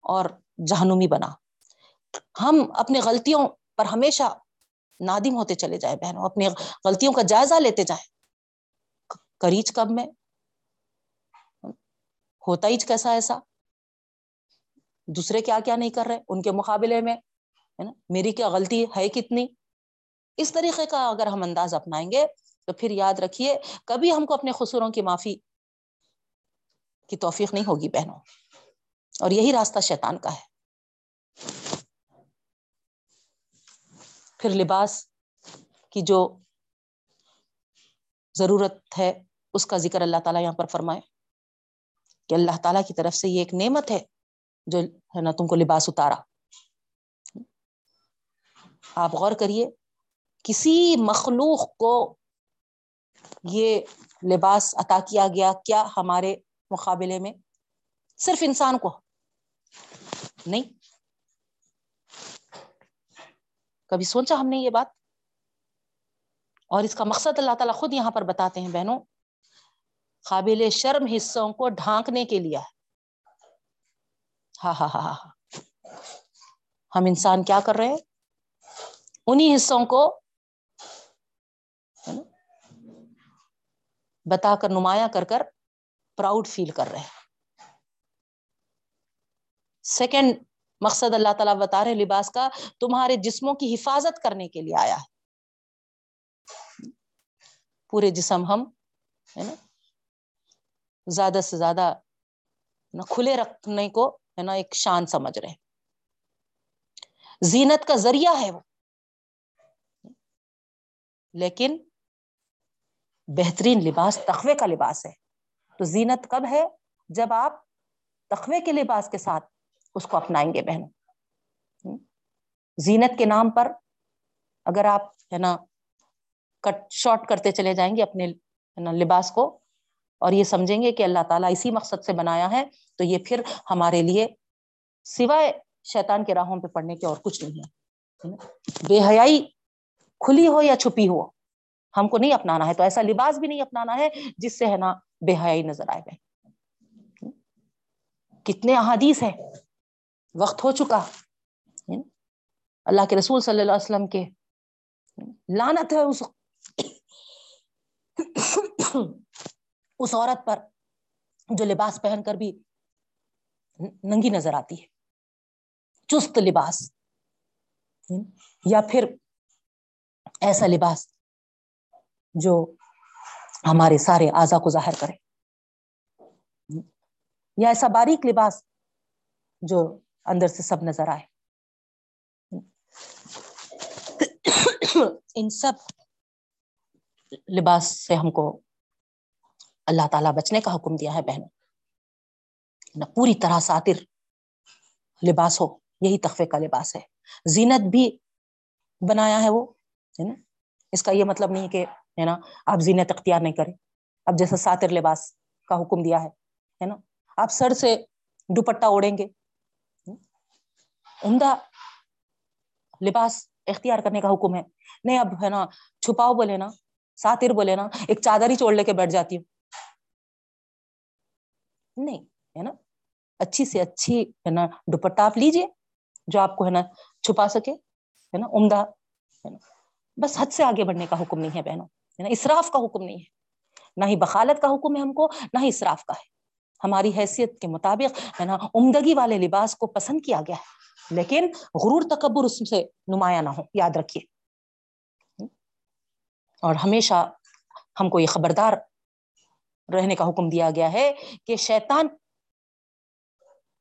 اور جہنمی بنا۔ ہم اپنے غلطیوں پر ہمیشہ نادم ہوتے چلے جائیں بہنوں، اپنی غلطیوں کا جائزہ لیتے جائیں۔ کریچ کب میں؟ ہوتا ہی کیسا ایسا؟ دوسرے کیا کیا نہیں کر رہے؟ ان کے مقابلے میں، ہے نا، میری کیا غلطی ہے کتنی؟ اس طریقے کا اگر ہم انداز اپنائیں گے تو پھر یاد رکھیے، کبھی ہم کو اپنے خصوروں کی معافی کی توفیق نہیں ہوگی بہنوں۔ اور یہی راستہ شیطان کا ہے۔ پھر لباس کی جو ضرورت ہے، اس کا ذکر اللہ تعالیٰ یہاں پر فرمائے۔ کہ اللہ تعالیٰ کی طرف سے یہ ایک نعمت ہے جو ہے نا تم کو لباس اتارا۔ آپ غور کریے۔ کسی مخلوق کو یہ لباس عطا کیا گیا کیا ہمارے مقابلے میں؟ صرف انسان کو۔ نہیں۔ کبھی سوچا ہم نے یہ بات؟ اور اس کا مقصد اللہ تعالیٰ خود یہاں پر بتاتے ہیں بہنوں، قابل شرم حصوں کو ڈھانکنے کے لیے۔ ہاں ہاں ہاں ہاں, ہاں۔ ہم انسان کیا کر رہے ہیں؟ انہیں حصوں کو بتا کر، نمایاں کر کر پراؤڈ فیل کر رہے سیکنڈ مقصد اللہ تعالیٰ بتا رہے لباس کا، تمہارے جسموں کی حفاظت کرنے کے لیے آیا ہے۔ پورے جسم ہم، ہے نا، زیادہ سے زیادہ کھلے رکھنے کو، ہے نا، ایک شان سمجھ رہے ہیں۔ زینت کا ذریعہ ہے وہ۔ لیکن بہترین لباس، تخوے کا لباس ہے۔ تو زینت کب ہے؟ جب آپ تخوے کے لباس کے ساتھ اس کو اپنائیں گے بہن زینت کے نام پر اگر آپ، ہے نا، کٹ، شارٹ کرتے چلے جائیں گے اپنے لباس کو اور یہ سمجھیں گے کہ اللہ تعالیٰ اسی مقصد سے بنایا ہے، تو یہ پھر ہمارے لیے سوائے شیطان کے راہوں پہ پڑھنے کے اور کچھ نہیں ہے۔ بے حیائی کھلی ہو یا چھپی ہو ہم کو نہیں اپنانا ہے تو ایسا لباس بھی نہیں اپنانا ہے جس سے ہے نا بے حیائی نظر آئے گئے کتنے احادیث ہیں۔ وقت ہو چکا۔ اللہ کے رسول صلی اللہ علیہ وسلم کے لانت ہے اس اس عورت پر جو لباس پہن کر بھی ننگی نظر آتی ہے۔ چست لباس۔ یا پھر ایسا لباس جو ہمارے سارے اعضا کو ظاہر کرے۔ یا ایسا باریک لباس جو اندر سے سب نظر آئے۔ ان سب لباس سے ہم کو اللہ تعالیٰ بچنے کا حکم دیا ہے بہنوں۔ نہ پوری طرح ساتر لباس ہو، یہی تخفے کا لباس ہے۔ زینت بھی بنایا ہے وہ، ہے نا؟ اس کا یہ مطلب نہیں کہ ہے نا؟ آپ زینت اختیار نہیں کریں۔ اب جیسا ساتر لباس کا حکم دیا ہے نا؟ آپ سر سے دوپٹا اوڑیں گے۔ عمدہ لباس اختیار کرنے کا حکم ہے۔ نہیں، اب ہے نا، چھپاؤ بولے نا، ساتر بولے نا، ایک چادر ہی چوڑ لے کے بیٹھ جاتی ہوں۔ نہیں، ہے نا؟ اچھی سے اچھی، ہے نا دوپٹا آپ لیجیے جو آپ کو ہے نا چھپا سکے، ہے نا؟ عمدہ، ہے نا؟ بس حد سے آگے بڑھنے کا حکم نہیں ہے بہنوں۔ نا اسراف کا حکم نہیں ہے، نہ ہی بخالت کا حکم ہے ہم کو، نہ ہی اسراف کا ہے۔ ہماری حیثیت کے مطابق، ہے نا، عمدگی والے لباس کو پسند کیا گیا ہے۔ لیکن غرور تکبر اس سے نمایاں نہ ہو، یاد رکھیے۔ اور ہمیشہ ہم کو یہ خبردار رہنے کا حکم دیا گیا ہے کہ شیطان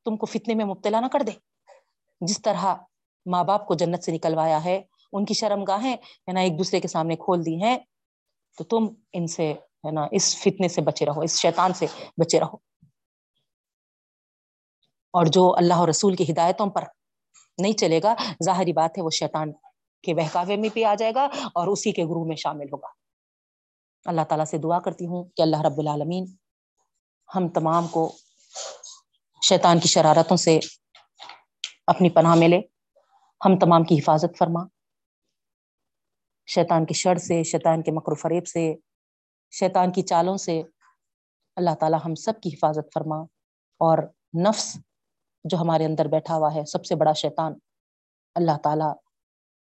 تم کو فتنے میں مبتلا نہ کر دے۔ جس طرح ماں باپ کو جنت سے نکلوایا ہے، ان کی شرم گاہیں ہے نا، ایک دوسرے کے سامنے کھول دی ہیں۔ تو تم ان سے ہے نا، اس فتنے سے بچے رہو، اس شیطان سے بچے رہو۔ اور جو اللہ اور رسول کی ہدایتوں پر نہیں چلے گا، ظاہری بات ہے وہ شیطان کے بہکاوے میں بھی آ جائے گا اور اسی کے گروہ میں شامل ہوگا۔ اللہ تعالیٰ سے دعا کرتی ہوں کہ اللہ رب العالمین ہم تمام کو شیطان کی شرارتوں سے اپنی پناہ میں لے ہم تمام کی حفاظت فرما۔ شیطان کی شر سے، شیطان کے مکر و فریب سے، شیطان کی چالوں سے۔ اللہ تعالیٰ ہم سب کی حفاظت فرما۔ اور نفس جو ہمارے اندر بیٹھا ہوا ہے، سب سے بڑا شیطان۔ اللہ تعالیٰ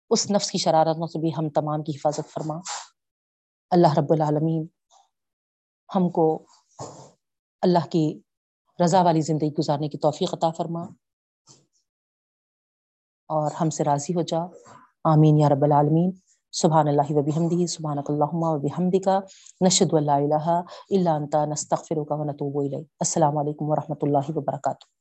اس نفس کی شرارتوں سے بھی ہم تمام کی حفاظت فرما۔ اللہ رب العالمین ہم کو اللہ کی رضا والی زندگی گزارنے کی توفیق عطا فرما۔ اور ہم سے راضی ہو جا۔ آمین یا رب العالمین۔ سبحان اللہ و بحمدہ، سبحانک اللہم و بحمدکا نشد و لا الہ الا انتا نستغفرک و نتوب الی السلام علیکم ورحمۃ اللہ وبرکاتہ۔